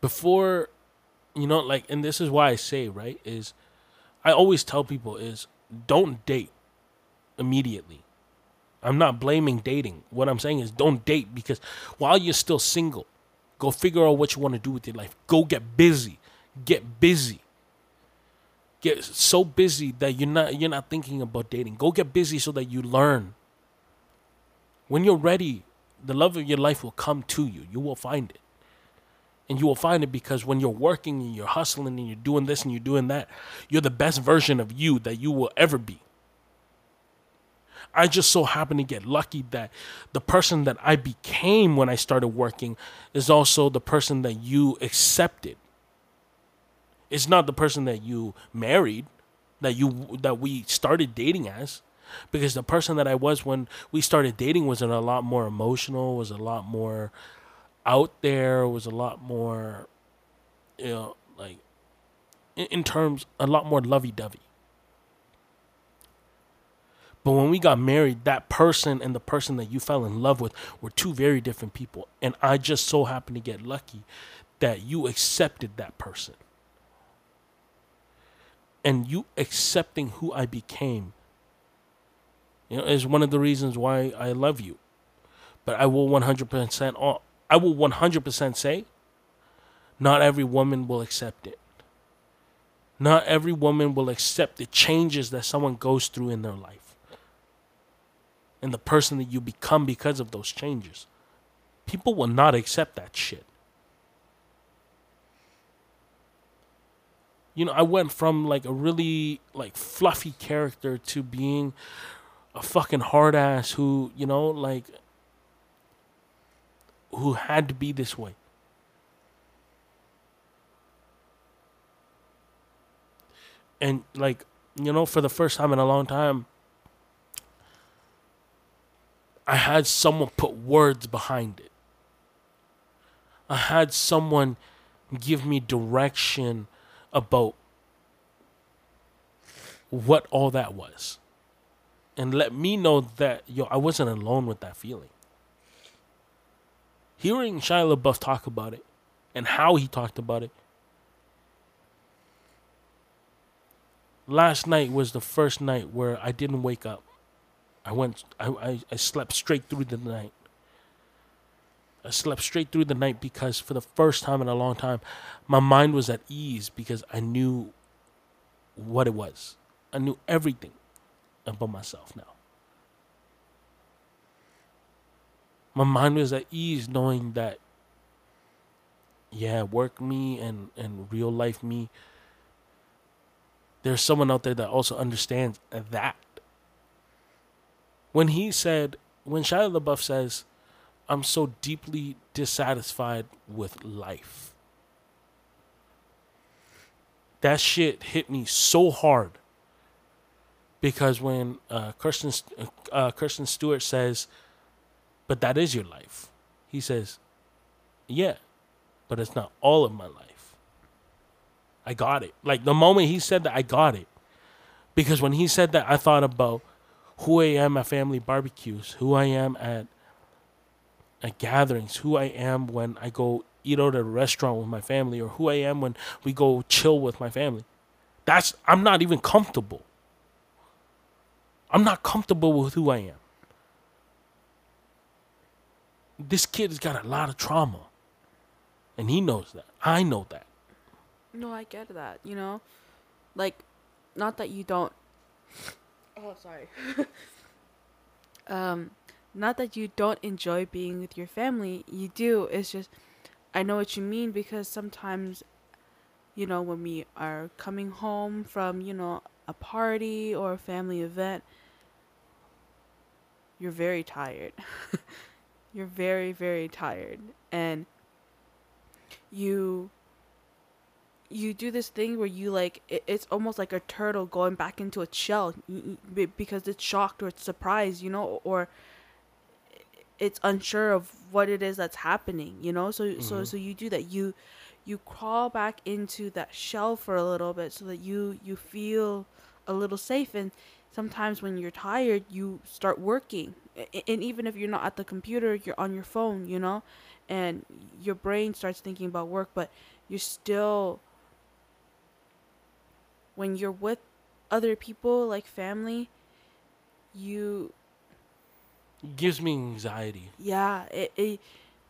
before you know like and this is why i say right is i always tell people is don't date immediately. I'm not blaming dating. What i'm saying is don't date because while you're still single go figure out what you want to do with your life. Go get busy. Get busy. Get so busy that you're not you're not thinking about dating. Go get busy so that you learn. When you're ready the love of your life will come to you. You will find it and you will find it because when you're working and you're hustling and you're doing this and you're doing that, you're the best version of you that you will ever be. I just so happen to get lucky that the person that I became when I started working is also the person that you accepted. It's not the person that you married, that you that we started dating as because the person that I was when we started dating was a lot more emotional, was a lot more out there was a lot more, you know, like in, in terms a lot more lovey dovey. But when we got married, that person and the person that you fell in love with were two very different people. And I just so happened to get lucky that you accepted that person. And you accepting who I became, you know, is one of the reasons why I love you. But I will 100% all, I will 100% say not every woman will accept it. Not every woman will accept the changes that someone goes through in their life and the person that you become because of those changes. People will not accept that shit. You know, I went from like a really like fluffy character to being a fucking hard ass who, you know, like who had to be this way. And like, you know, for the first time in a long time, I had someone put words behind it. I had someone give me direction about what all that was. And let me know that yo, I wasn't alone with that feeling. Hearing Shia LaBeouf talk about it and how he talked about it. Last night was the first night where I didn't wake up. I went I, I, I slept straight through the night. I slept straight through the night because for the first time in a long time, my mind was at ease because I knew what it was. I knew everything about myself now. My mind was at ease knowing that, yeah, work me and, and real life me, there's someone out there that also understands that. When he said, when Shia LaBeouf says, I'm so deeply dissatisfied with life. That shit hit me so hard because when uh, Kristen uh, Kristen Stewart says, "But that is your life," he says, "Yeah, but it's not all of my life." I got it. Like the moment he said that, I got it because when he said that, I thought about who I am at family barbecues, who I am at at gatherings, who I am when I go eat out at a restaurant with my family, or who I am when we go chill with my family. That's I'm not even comfortable. I'm not comfortable with who I am. This kid has got a lot of trauma. And he knows that. I know that. No, I get that, you know? Like, not that you don't. Oh, sorry. [laughs] um, not that you don't enjoy being with your family. You do. It's just, I know what you mean because sometimes, you know, when we are coming home from, you know, a party or a family event, you're very tired. [laughs] you're very, very tired. And you you do this thing where you like it, it's almost like a turtle going back into its shell because it's shocked or it's surprised you know or it's unsure of what it is that's happening you know so mm-hmm. so so you do that you you crawl back into that shell for a little bit so that you you feel a little safe and sometimes when you're tired you start working. And even if you're not at the computer you're on your phone you know and your brain starts thinking about work but you're still when you're with other people like family you it gives me anxiety. Yeah it, it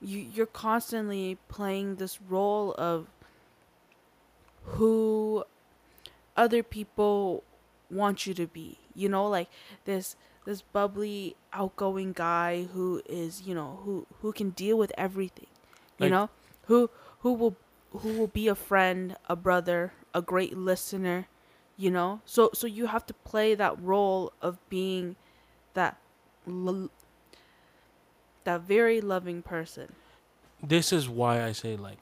you you're constantly playing this role of who other people want you to be you know like this this bubbly outgoing guy who is you know who who can deal with everything you like, know? Who who will who will be a friend a brother a great listener you know? So so you have to play that role of being that lo- that very loving person. This is why i say like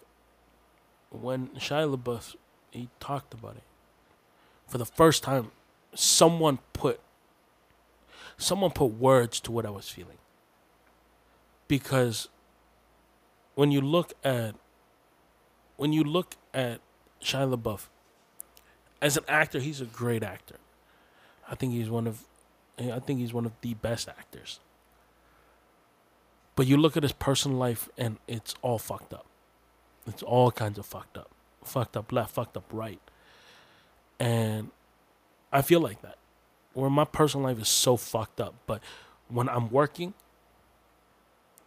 when Shia LaBeouf he talked about it for the first time someone put someone put words to what I was feeling because when you look at when you look at Shia LaBeouf as an actor, he's a great actor. I think he's one of I think he's one of the best actors. But you look at his personal life, and it's all fucked up. It's all kinds of fucked up, fucked up left, fucked up right, and I feel like that. Where my personal life is so fucked up, but when I'm working,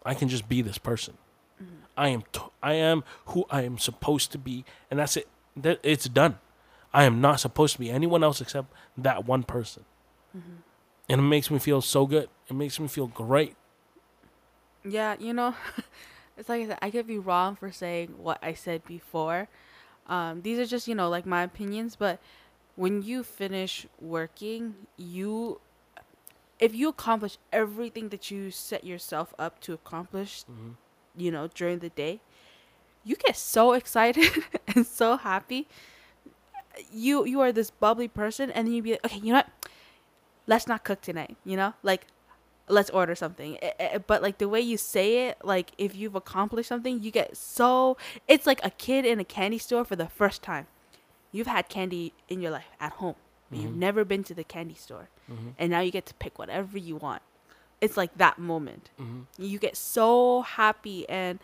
I can just be this person. I am t- I am who I am supposed to be, and that's it. That it's done. I am not supposed to be anyone else except that one person, and it makes me feel so good. It makes me feel great. Yeah, you know, [laughs] it's like I said, I could be wrong for saying what I said before. Um, these are just, you know, like my opinions, but when you finish working, you if you accomplish everything that you set yourself up to accomplish, you know, during the day, you get so [laughs] excited and so happy. You you are this bubbly person and then you be like, okay, you know what? Let's not cook tonight, you know? Like let's order something. Eh, eh, But like the way you say it, like if you've accomplished something, you get so it's like a kid in a candy store for the first time. You've had candy in your life at home. but You've mm-hmm. never been to the candy store. Mm-hmm. And now you get to pick whatever you want. It's like that moment. Mm-hmm. You get so happy and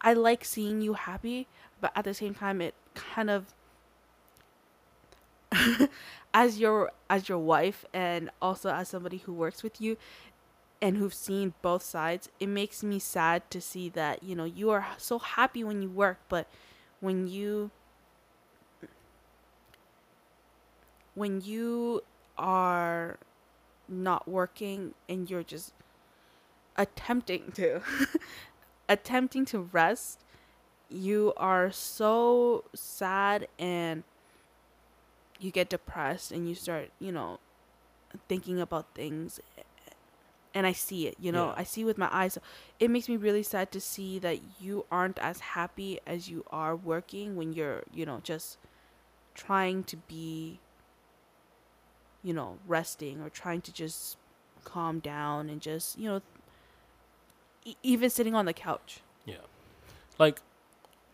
I like seeing you happy, but at the same time it kind of [laughs] as your as your wife and also as somebody who works with you and who've seen both sides, it makes me sad to see that, you know, you are so happy when you work, but when you when you are not working and you're just attempting to [laughs] attempting to rest, you are so sad and you get depressed and you start, you know, thinking about things and I see it, you know, Yeah. I see with my eyes. It makes me really sad to see that you aren't as happy as you are working when you're, you know, just trying to be, you know, resting or trying to just calm down and just, you know, e- even sitting on the couch. Yeah. Like,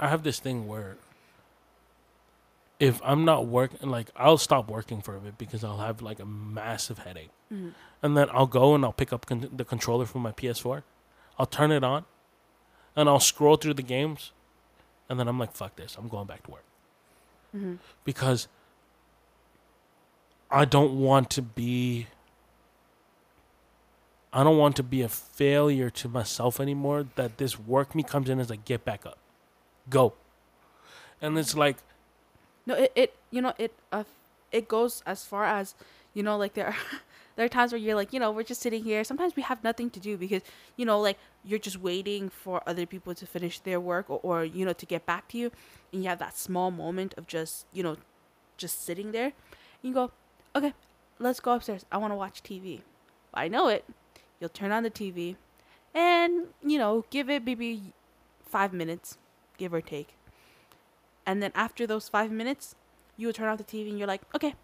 I have this thing where if I'm not working, like, I'll stop working for a bit because I'll have like a massive headache. Mm-hmm. And then I'll go and I'll pick up con- the controller from my PS4. I'll turn it on and I'll scroll through the games. And then I'm like, fuck this. I'm going back to work. Mm-hmm. Because I don't want to be. I don't want to be a failure to myself anymore. That this work me comes in as a get back up, go, and it's like No, it, it you know it uh it goes as far as you know like there are [laughs] there are times where you're like you know we're just sitting here. Sometimes we have nothing to do because you know like you're just waiting for other people to finish their work or, or you know to get back to you, and you have that small moment of just you know just sitting there. You go, okay, let's go upstairs. I want to watch TV. I know it. You'll turn on the TV, and you know give it maybe five minutes, give or take. And then after those five minutes, you would turn off the TV and you're like, okay,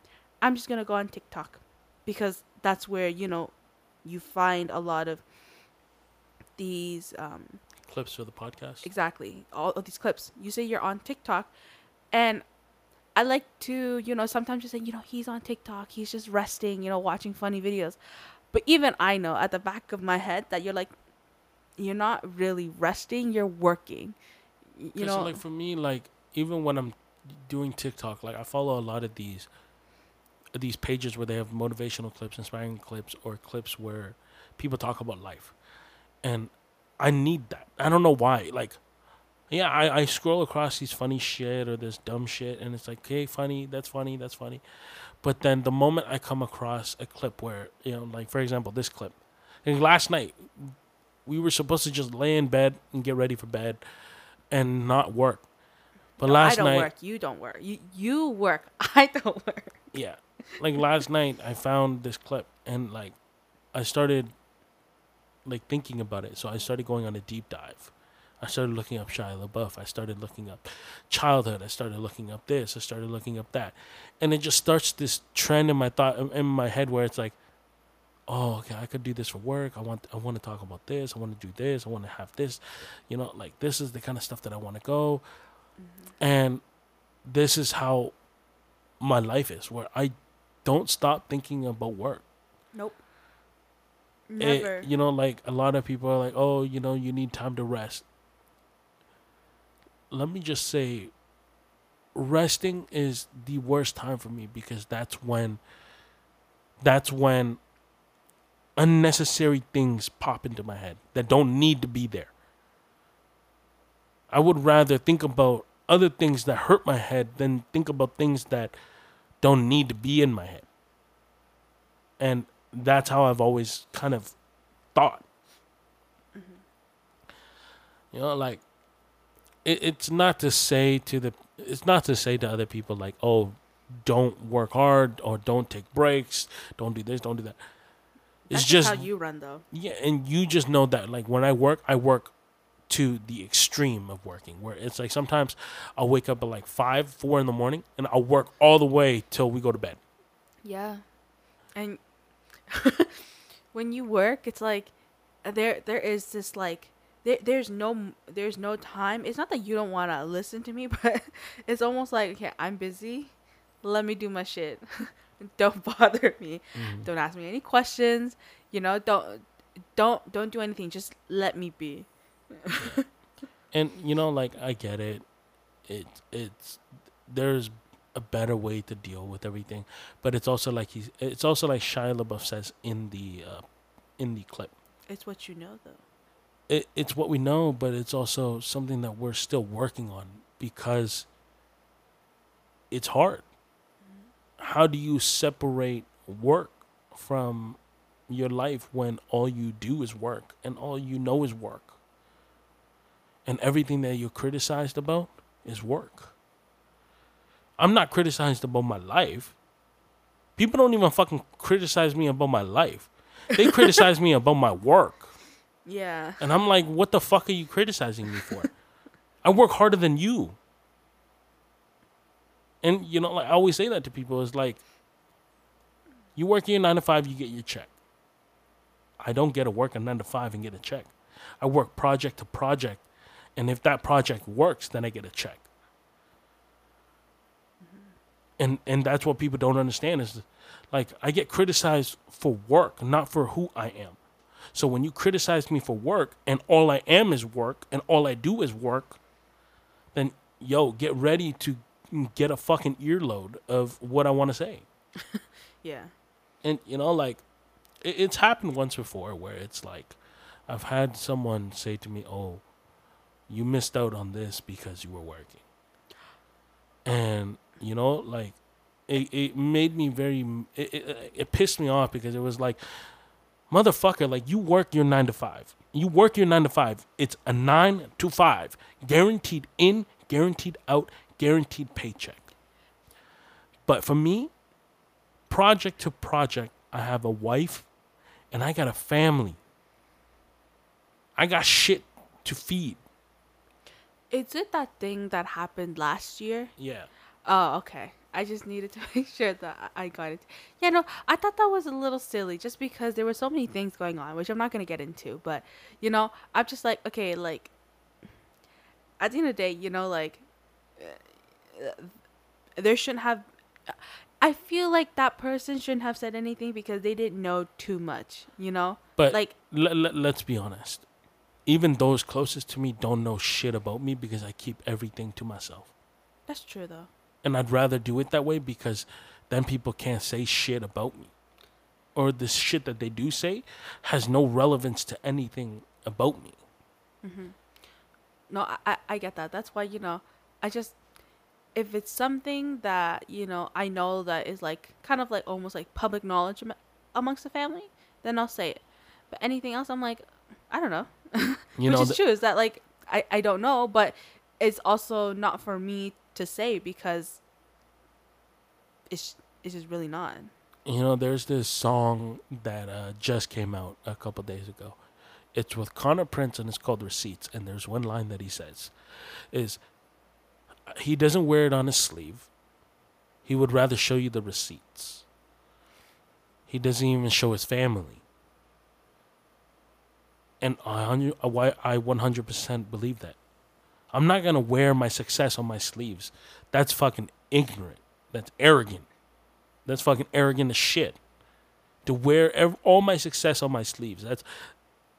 I'm just gonna go on TikTok because that's where you know you find a lot of these um, clips for the podcast. exactly all of these clips. You say you're on TikTok, and I like to you know sometimes just say you know he's on TikTok, he's just resting, you know, watching funny videos. But even I know at the back of my head that you're like, you're not really resting, you're working. You know, like for me, like even when I'm doing TikTok, like I follow a lot of these these pages where they have motivational clips, inspiring clips, or clips where people talk about life, and I need that. I don't know why. Like, yeah, I, I scroll across these funny shit or this dumb shit, and it's like, okay, funny, that's funny, that's funny. But then the moment I come across a clip where, you know, like for example, this clip, and last night we were supposed to just lay in bed and get ready for bed and not work. But No, last I don't night, work. You don't work. You you work. [laughs] I don't work. yeah, like last night I found this clip and like I started like thinking about it. So I started going on a deep dive. I started looking up Shia LaBeouf. I started looking up childhood. I started looking up this. I started looking up that, and it just starts this trend in my thought in my head where it's like, oh, okay, I could do this for work. I want I want to talk about this. I want to do this. I want to have this. You know, like this is the kind of stuff that I want to go, and this is how my life is where I don't stop thinking about work. Nope. It- Never. you know, like a lot of people are like, oh, you know, you need time to rest. Let me just say, resting is the worst time for me because that's when, that's when unnecessary things pop into my head that don't need to be there. I would rather think about other things that hurt my head than think about things that don't need to be in my head. And that's how I've always kind of thought. Mm-hmm. You know, like it, it's not to say to the it's not to say to other people like, oh, don't work hard or don't take breaks, don't do this, don't do that. It's That's just how you run, though. yeah, and you just know that like when I work, I work to the extreme of working. Where it's like sometimes I'll wake up at like five, four in the morning, and I'll work all the way till we go to bed. Yeah. And [laughs] when you work, it's like uh, there there is this like there, there's no there's no time. It's not that you don't want to listen to me, [laughs] but it's almost like okay, I'm busy. Let me do my shit. [laughs] don't bother me. Mm-hmm. Don't ask me any questions. You know, don't don't don't do anything. Just let me be. [laughs] And you know, like I get it. It it's there's a better way to deal with everything, but it's also like he's it's also like Shia LaBeouf says in the uh, in the clip. It's what you know, though. it, it's what we know, but it's also something that we're still working on because it's hard. How do you separate work from your life when all you do is work and all you know is work? And everything that you're criticized about is work. I'm not criticized about my life. People don't even fucking criticize me about my life. They [laughs] criticize me about my work. Yeah. And I'm like, what the fuck are you criticizing me for? [laughs] I work harder than you. And you know, like I always say that to people is like, you work your nine to five, you get your check. I don't get to work a nine to five and get a check. I work project to project, and if that project works, then I get a check. Mm-hmm. And and that's what people don't understand is like I get criticized for work, not for who I am. So when you criticize me for work and all I am is work and all I do is work, then yo, get ready to get a fucking earload of what I want to say. [laughs] Yeah. And you know, like it, it's happened once before where it's like I've had someone say to me, "Oh, you missed out on this because you were working," and you know, like it, it made me very it, it, it pissed me off because it was like motherfucker like you work your 9 to 5 you work your 9 to 5 it's a 9 to 5 guaranteed in guaranteed out guaranteed paycheck. But for me project to project i have a wife and i got a family. I got shit to feed Is it that thing that happened last year? yeah Oh, okay. I just needed to [laughs] make sure that I got it. Yeah, no, I thought that was a little silly just because there were so many things going on, which I'm not going to get into. But, you know, I'm just like, okay, like, at the end of the day, you know, like, uh, there shouldn't have. I feel like that person shouldn't have said anything because they didn't know too much, you know? But like, let, let, let's be honest. Even those closest to me don't know shit about me because I keep everything to myself. that's true, though. And I'd rather do it that way because then people can't say shit about me. Or the shit that they do say has no relevance to anything about me. Mm-hmm. No, I, I, I get that. That's why, you know, I just if it's something that, you know, I know that is like kind of like almost like public knowledge amongst the family, then I'll say it. But anything else I'm like, I don't know. [laughs] You Which know, is th- true, is that like I, I don't know, but it's also not for me to say because it's it's just really not. you know, there's this song that uh, just came out a couple days ago. It's with Connor Prince and it's called Receipts. And there's one line that he says is he doesn't wear it on his sleeve. He would rather show you the receipts. He doesn't even show his family. And I, hun- I I 100% believe that. I'm not going to wear my success on my sleeves. That's fucking ignorant. That's arrogant. That's fucking arrogant as shit. To wear ev- all my success on my sleeves. That's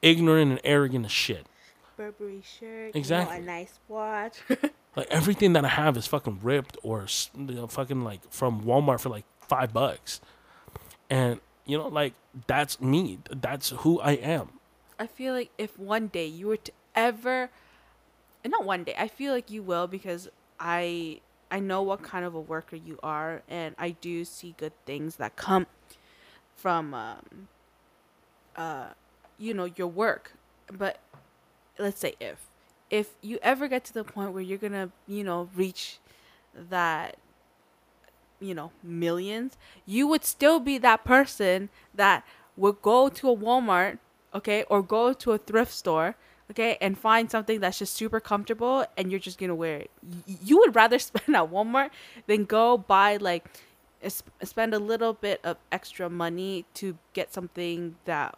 ignorant and arrogant as shit. Burberry shirt. Exactly. a nice watch. [laughs] Like everything that I have is fucking ripped or you know, fucking like from Walmart for like five bucks, and you know like that's me. That's who I am. I feel like if one day you were to ever, not one day, I feel like you will because I I know what kind of a worker you are, and I do see good things that come from um, uh, you know your work. But let's say if if you ever get to the point where you're gonna you know reach that you know millions you would still be that person that would go to a walmart okay or go to a thrift store okay and find something that's just super comfortable and you're just gonna wear it. You would rather [laughs] spend at walmart than go buy like spend a little bit of extra money to get something that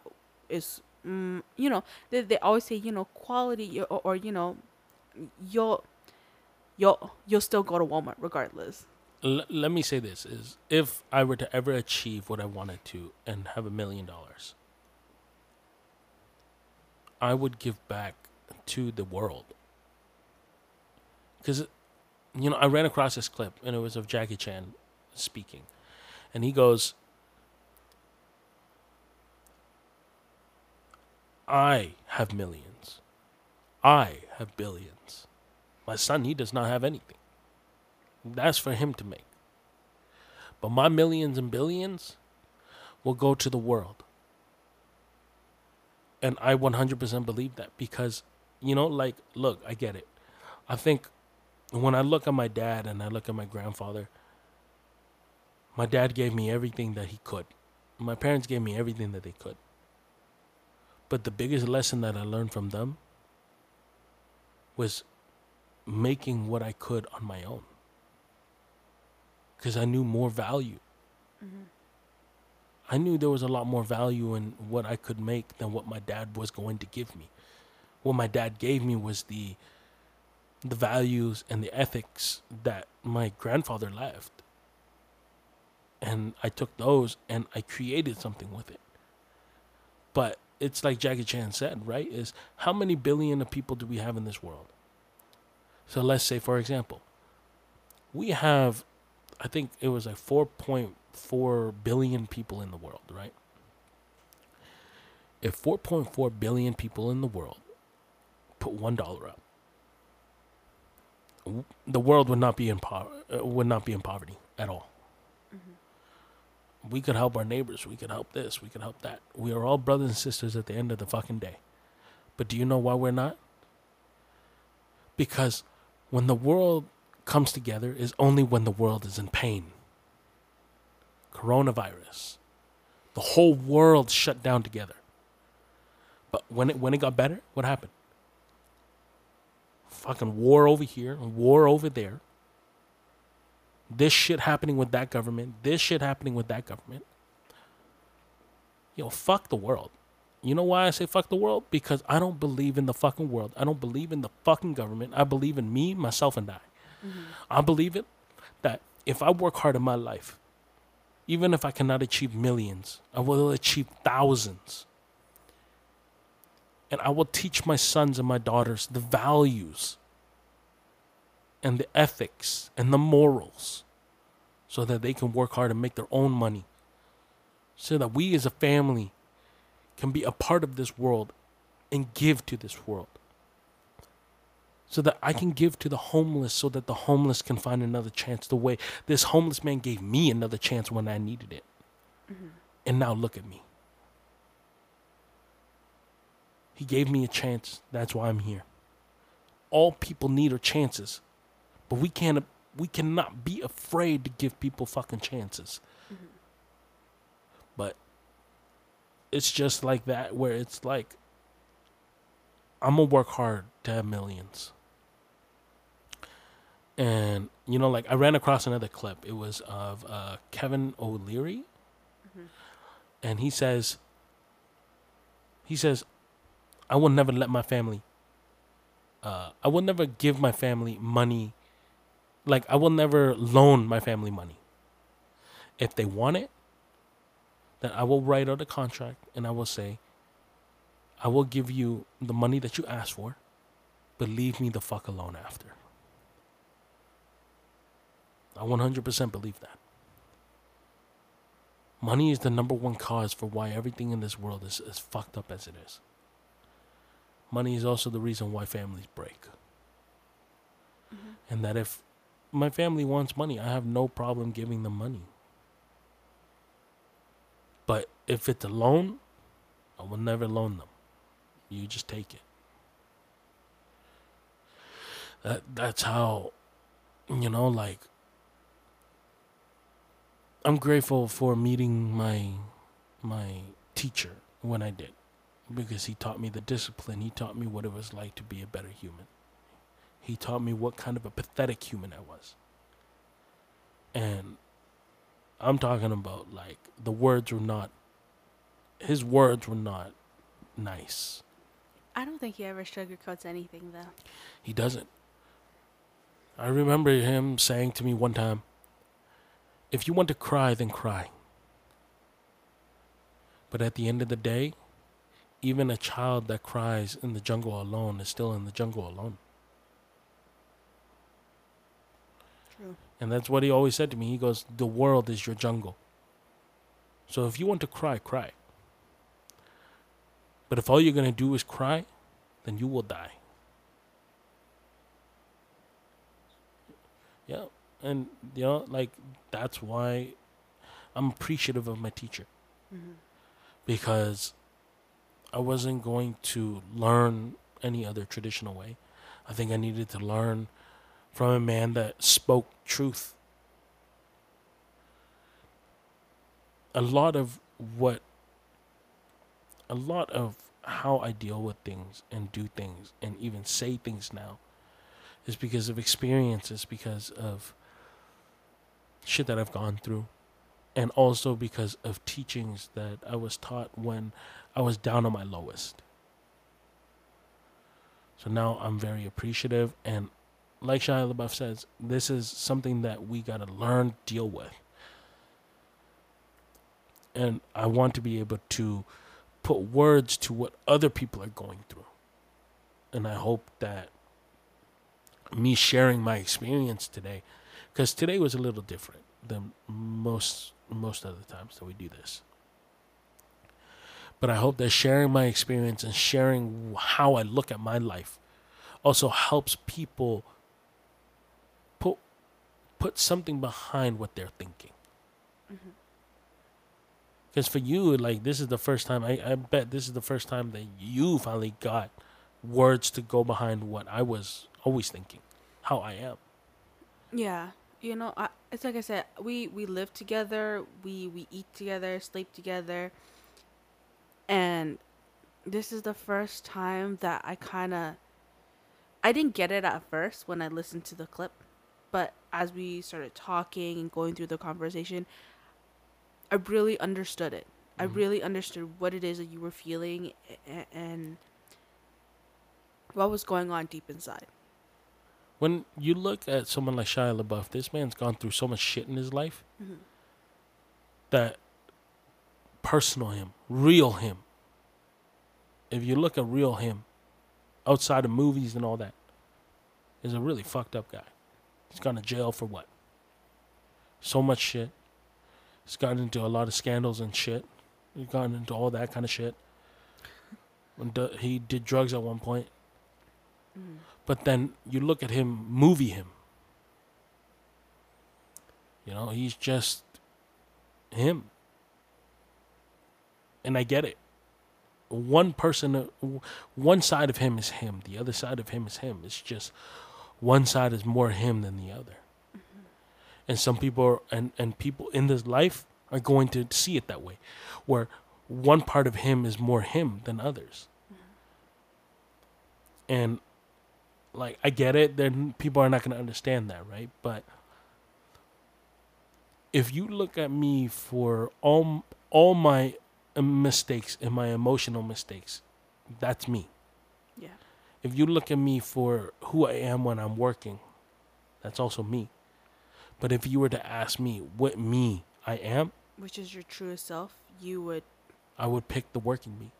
is mm, you know they, they always say you know quality or, or you know you'll you'll you'll still go to walmart regardless. L- let me say this: is if I were to ever achieve what I wanted to and have a million dollars, I would give back to the world. Because, you know, I ran across this clip and it was of Jackie Chan speaking, and he goes, "I have millions, I have billions. My son, he does not have anything." That's for him to make. But my millions and billions will go to the world. And I 100% believe that because, you know, like, look, I get it. I think when I look at my dad and I look at my grandfather, my dad gave me everything that he could. My parents gave me everything that they could. But the biggest lesson that I learned from them was making what I could on my own because I knew more value. Mm-hmm. I knew there was a lot more value in what I could make than what my dad was going to give me. What my dad gave me was the the values and the ethics that my grandfather left. And I took those and I created something with it. But it's like Jackie Chan said, right? Is how many billion of people do we have in this world? So let's say, for example, we have I think it was like 4.4 billion people in the world, right? If 4.4 billion people in the world put one dollar up, the world would not be in po- uh, would not be in poverty at all. We could help our neighbors. We could help this. We could help that. We are all brothers and sisters at the end of the fucking day. But do you know why we're not? Because when the world comes together is only when the world is in pain. Coronavirus. The whole world shut down together. But when it when it got better, what happened? Fucking war over here, war over there. This shit happening with that government, this shit happening with that government. Yo, fuck the world. You know why I say fuck the world? Because I don't believe in the fucking world. I don't believe in the fucking government. I believe in me, myself, and I. Mm-hmm. I believe it that if I work hard in my life, even if I cannot achieve millions, I will achieve thousands. And I will teach my sons and my daughters the values and the ethics and the morals so that they can work hard and make their own money. So that we as a family can be a part of this world and give to this world so that I oh. can give to the homeless so that the homeless can find another chance the way this homeless man gave me another chance when I needed it. Mm-hmm. And now look at me. He gave me a chance. That's why I'm here. All people need are chances. But we can't we cannot be afraid to give people fucking chances. Mm-hmm. But it's just like that where it's like I'm gonna work hard to have millions. And you know, like I ran across another clip. It was of uh, Kevin O'Leary, and he says, he says, I will never let my family. Uh, I will never give my family money. Like I will never loan my family money. If they want it, then I will write out a contract and I will say, I will give you the money that you asked for, but leave me the fuck alone after. I 100% believe that. Money is the number one cause for why everything in this world is as fucked up as it is. Money is also the reason why families break. Mm-hmm. And that if my family wants money, I have no problem giving them money. But if it's a loan, I will never loan them. You just take it. That that's how you know like I'm grateful for meeting my my teacher when I did because he taught me the discipline. He taught me what it was like to be a better human. He taught me what kind of a pathetic human I was. And I'm talking about like the words were not his words were not nice. I don't think he ever sugarcoats anything though. He doesn't. I remember him saying to me one time, if you want to cry, then cry. But at the end of the day, even a child that cries in the jungle alone is still in the jungle alone. True. And that's what he always said to me. He goes, The world is your jungle. So if you want to cry, cry. But if all you're going to do is cry, then you will die. Yeah. And, you know, like, that's why I'm appreciative of my teacher. Mm-hmm. Because I wasn't going to learn any other traditional way. I think I needed to learn from a man that spoke truth. A lot of what, a lot of how I deal with things and do things and even say things now is because of experiences, because of shit that I've gone through, and also because of teachings that I was taught when I was down on my lowest. So now I'm very appreciative, and like Shia LaBeouf says, this is something that we gotta learn, deal with, and I want to be able to put words to what other people are going through, and I hope that me sharing my experience today, because today was a little different than most most other times that we do this. But I hope that sharing my experience and sharing how I look at my life also helps people put put something behind what they're thinking. Mm-hmm. Because for you, like this is the first time I, I bet this is the first time that you finally got words to go behind what I was always thinking, how I am. Yeah, you know, I, it's like I said, we we live together, we we eat together, sleep together, and this is the first time that I kind of I didn't get it at first when I listened to the clip, but as we started talking and going through the conversation, I really understood it. I mm-hmm. really understood what it is that you were feeling and, and what was going on deep inside. When you look at someone like Shia LaBeouf, this man's gone through so much shit in his life mm-hmm. that personal him, real him. If you look at real him, outside of movies and all that, is a really fucked up guy. He's gone to jail for what? So much shit. He's gotten into a lot of scandals and shit. He's gotten into all that kind of shit. When d- he did drugs at one point. Mm-hmm. But then you look at him, movie him. You know, he's just him. And I get it. One person, one side of him is him. The other side of him is him. It's just one side is more him than the other. Mm-hmm. And some people are, and, and people in this life are going to see it that way, where one part of him is more him than others. Mm-hmm. And like I get it, then people are not going to understand that, right? But if you look at me for all all my uh, mistakes and my emotional mistakes, that's me. Yeah. If you look at me for who I am when I'm working, that's also me. But if you were to ask me what me I am, which is your truest self, you would I would pick the working me.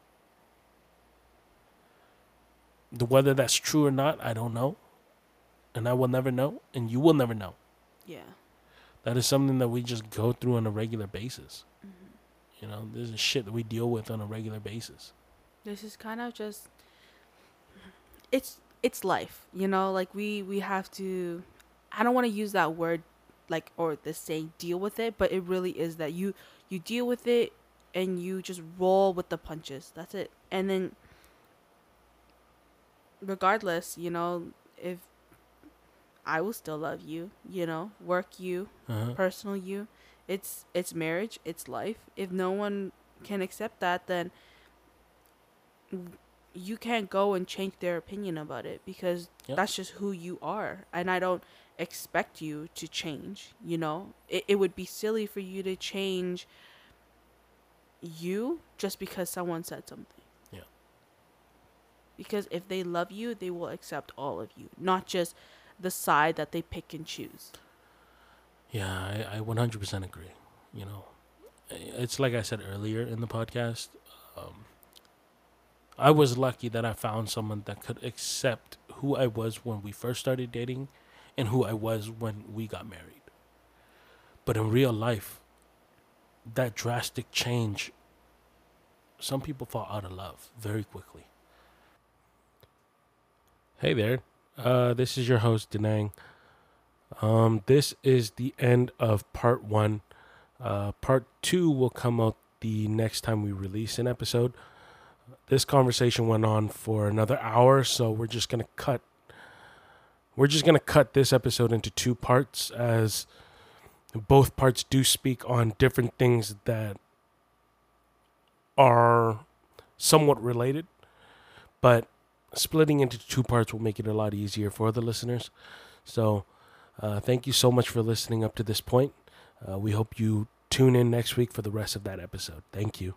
The whether that's true or not, I don't know. And I will never know, and you will never know. yeah. That is something that we just go through on a regular basis. Mm-hmm. You know, this is shit that we deal with on a regular basis. This is kind of just it's it's life, you know, like we we have to I don't want to use that word like or the saying deal with it, but it really is that you you deal with it and you just roll with the punches. That's it. And then regardless, you know, if I will still love you, you know, work you, Uh-huh. personal you. It's it's marriage, it's life. If no one can accept that, then you can't go and change their opinion about it because Yep. that's just who you are. And I don't expect you to change, you know? It it would be silly for you to change you just because someone said something. Because if they love you, they will accept all of you, not just the side that they pick and choose. Yeah, I, I 100% agree. You know, it's like I said earlier in the podcast. Um, I was lucky that I found someone that could accept who I was when we first started dating and who I was when we got married. But in real life, that drastic change, some people fall out of love very quickly. Hey there. Uh, this is your host, Denang. Um, this is the end of part one. Uh, part two will come out the next time we release an episode. This conversation went on for another hour, so we're just gonna cut. We're just gonna cut this episode into two parts, as both parts do speak on different things that are somewhat related, but splitting into two parts will make it a lot easier for the listeners. So, uh, thank you so much for listening up to this point. Uh, we hope you tune in next week for the rest of that episode. Thank you.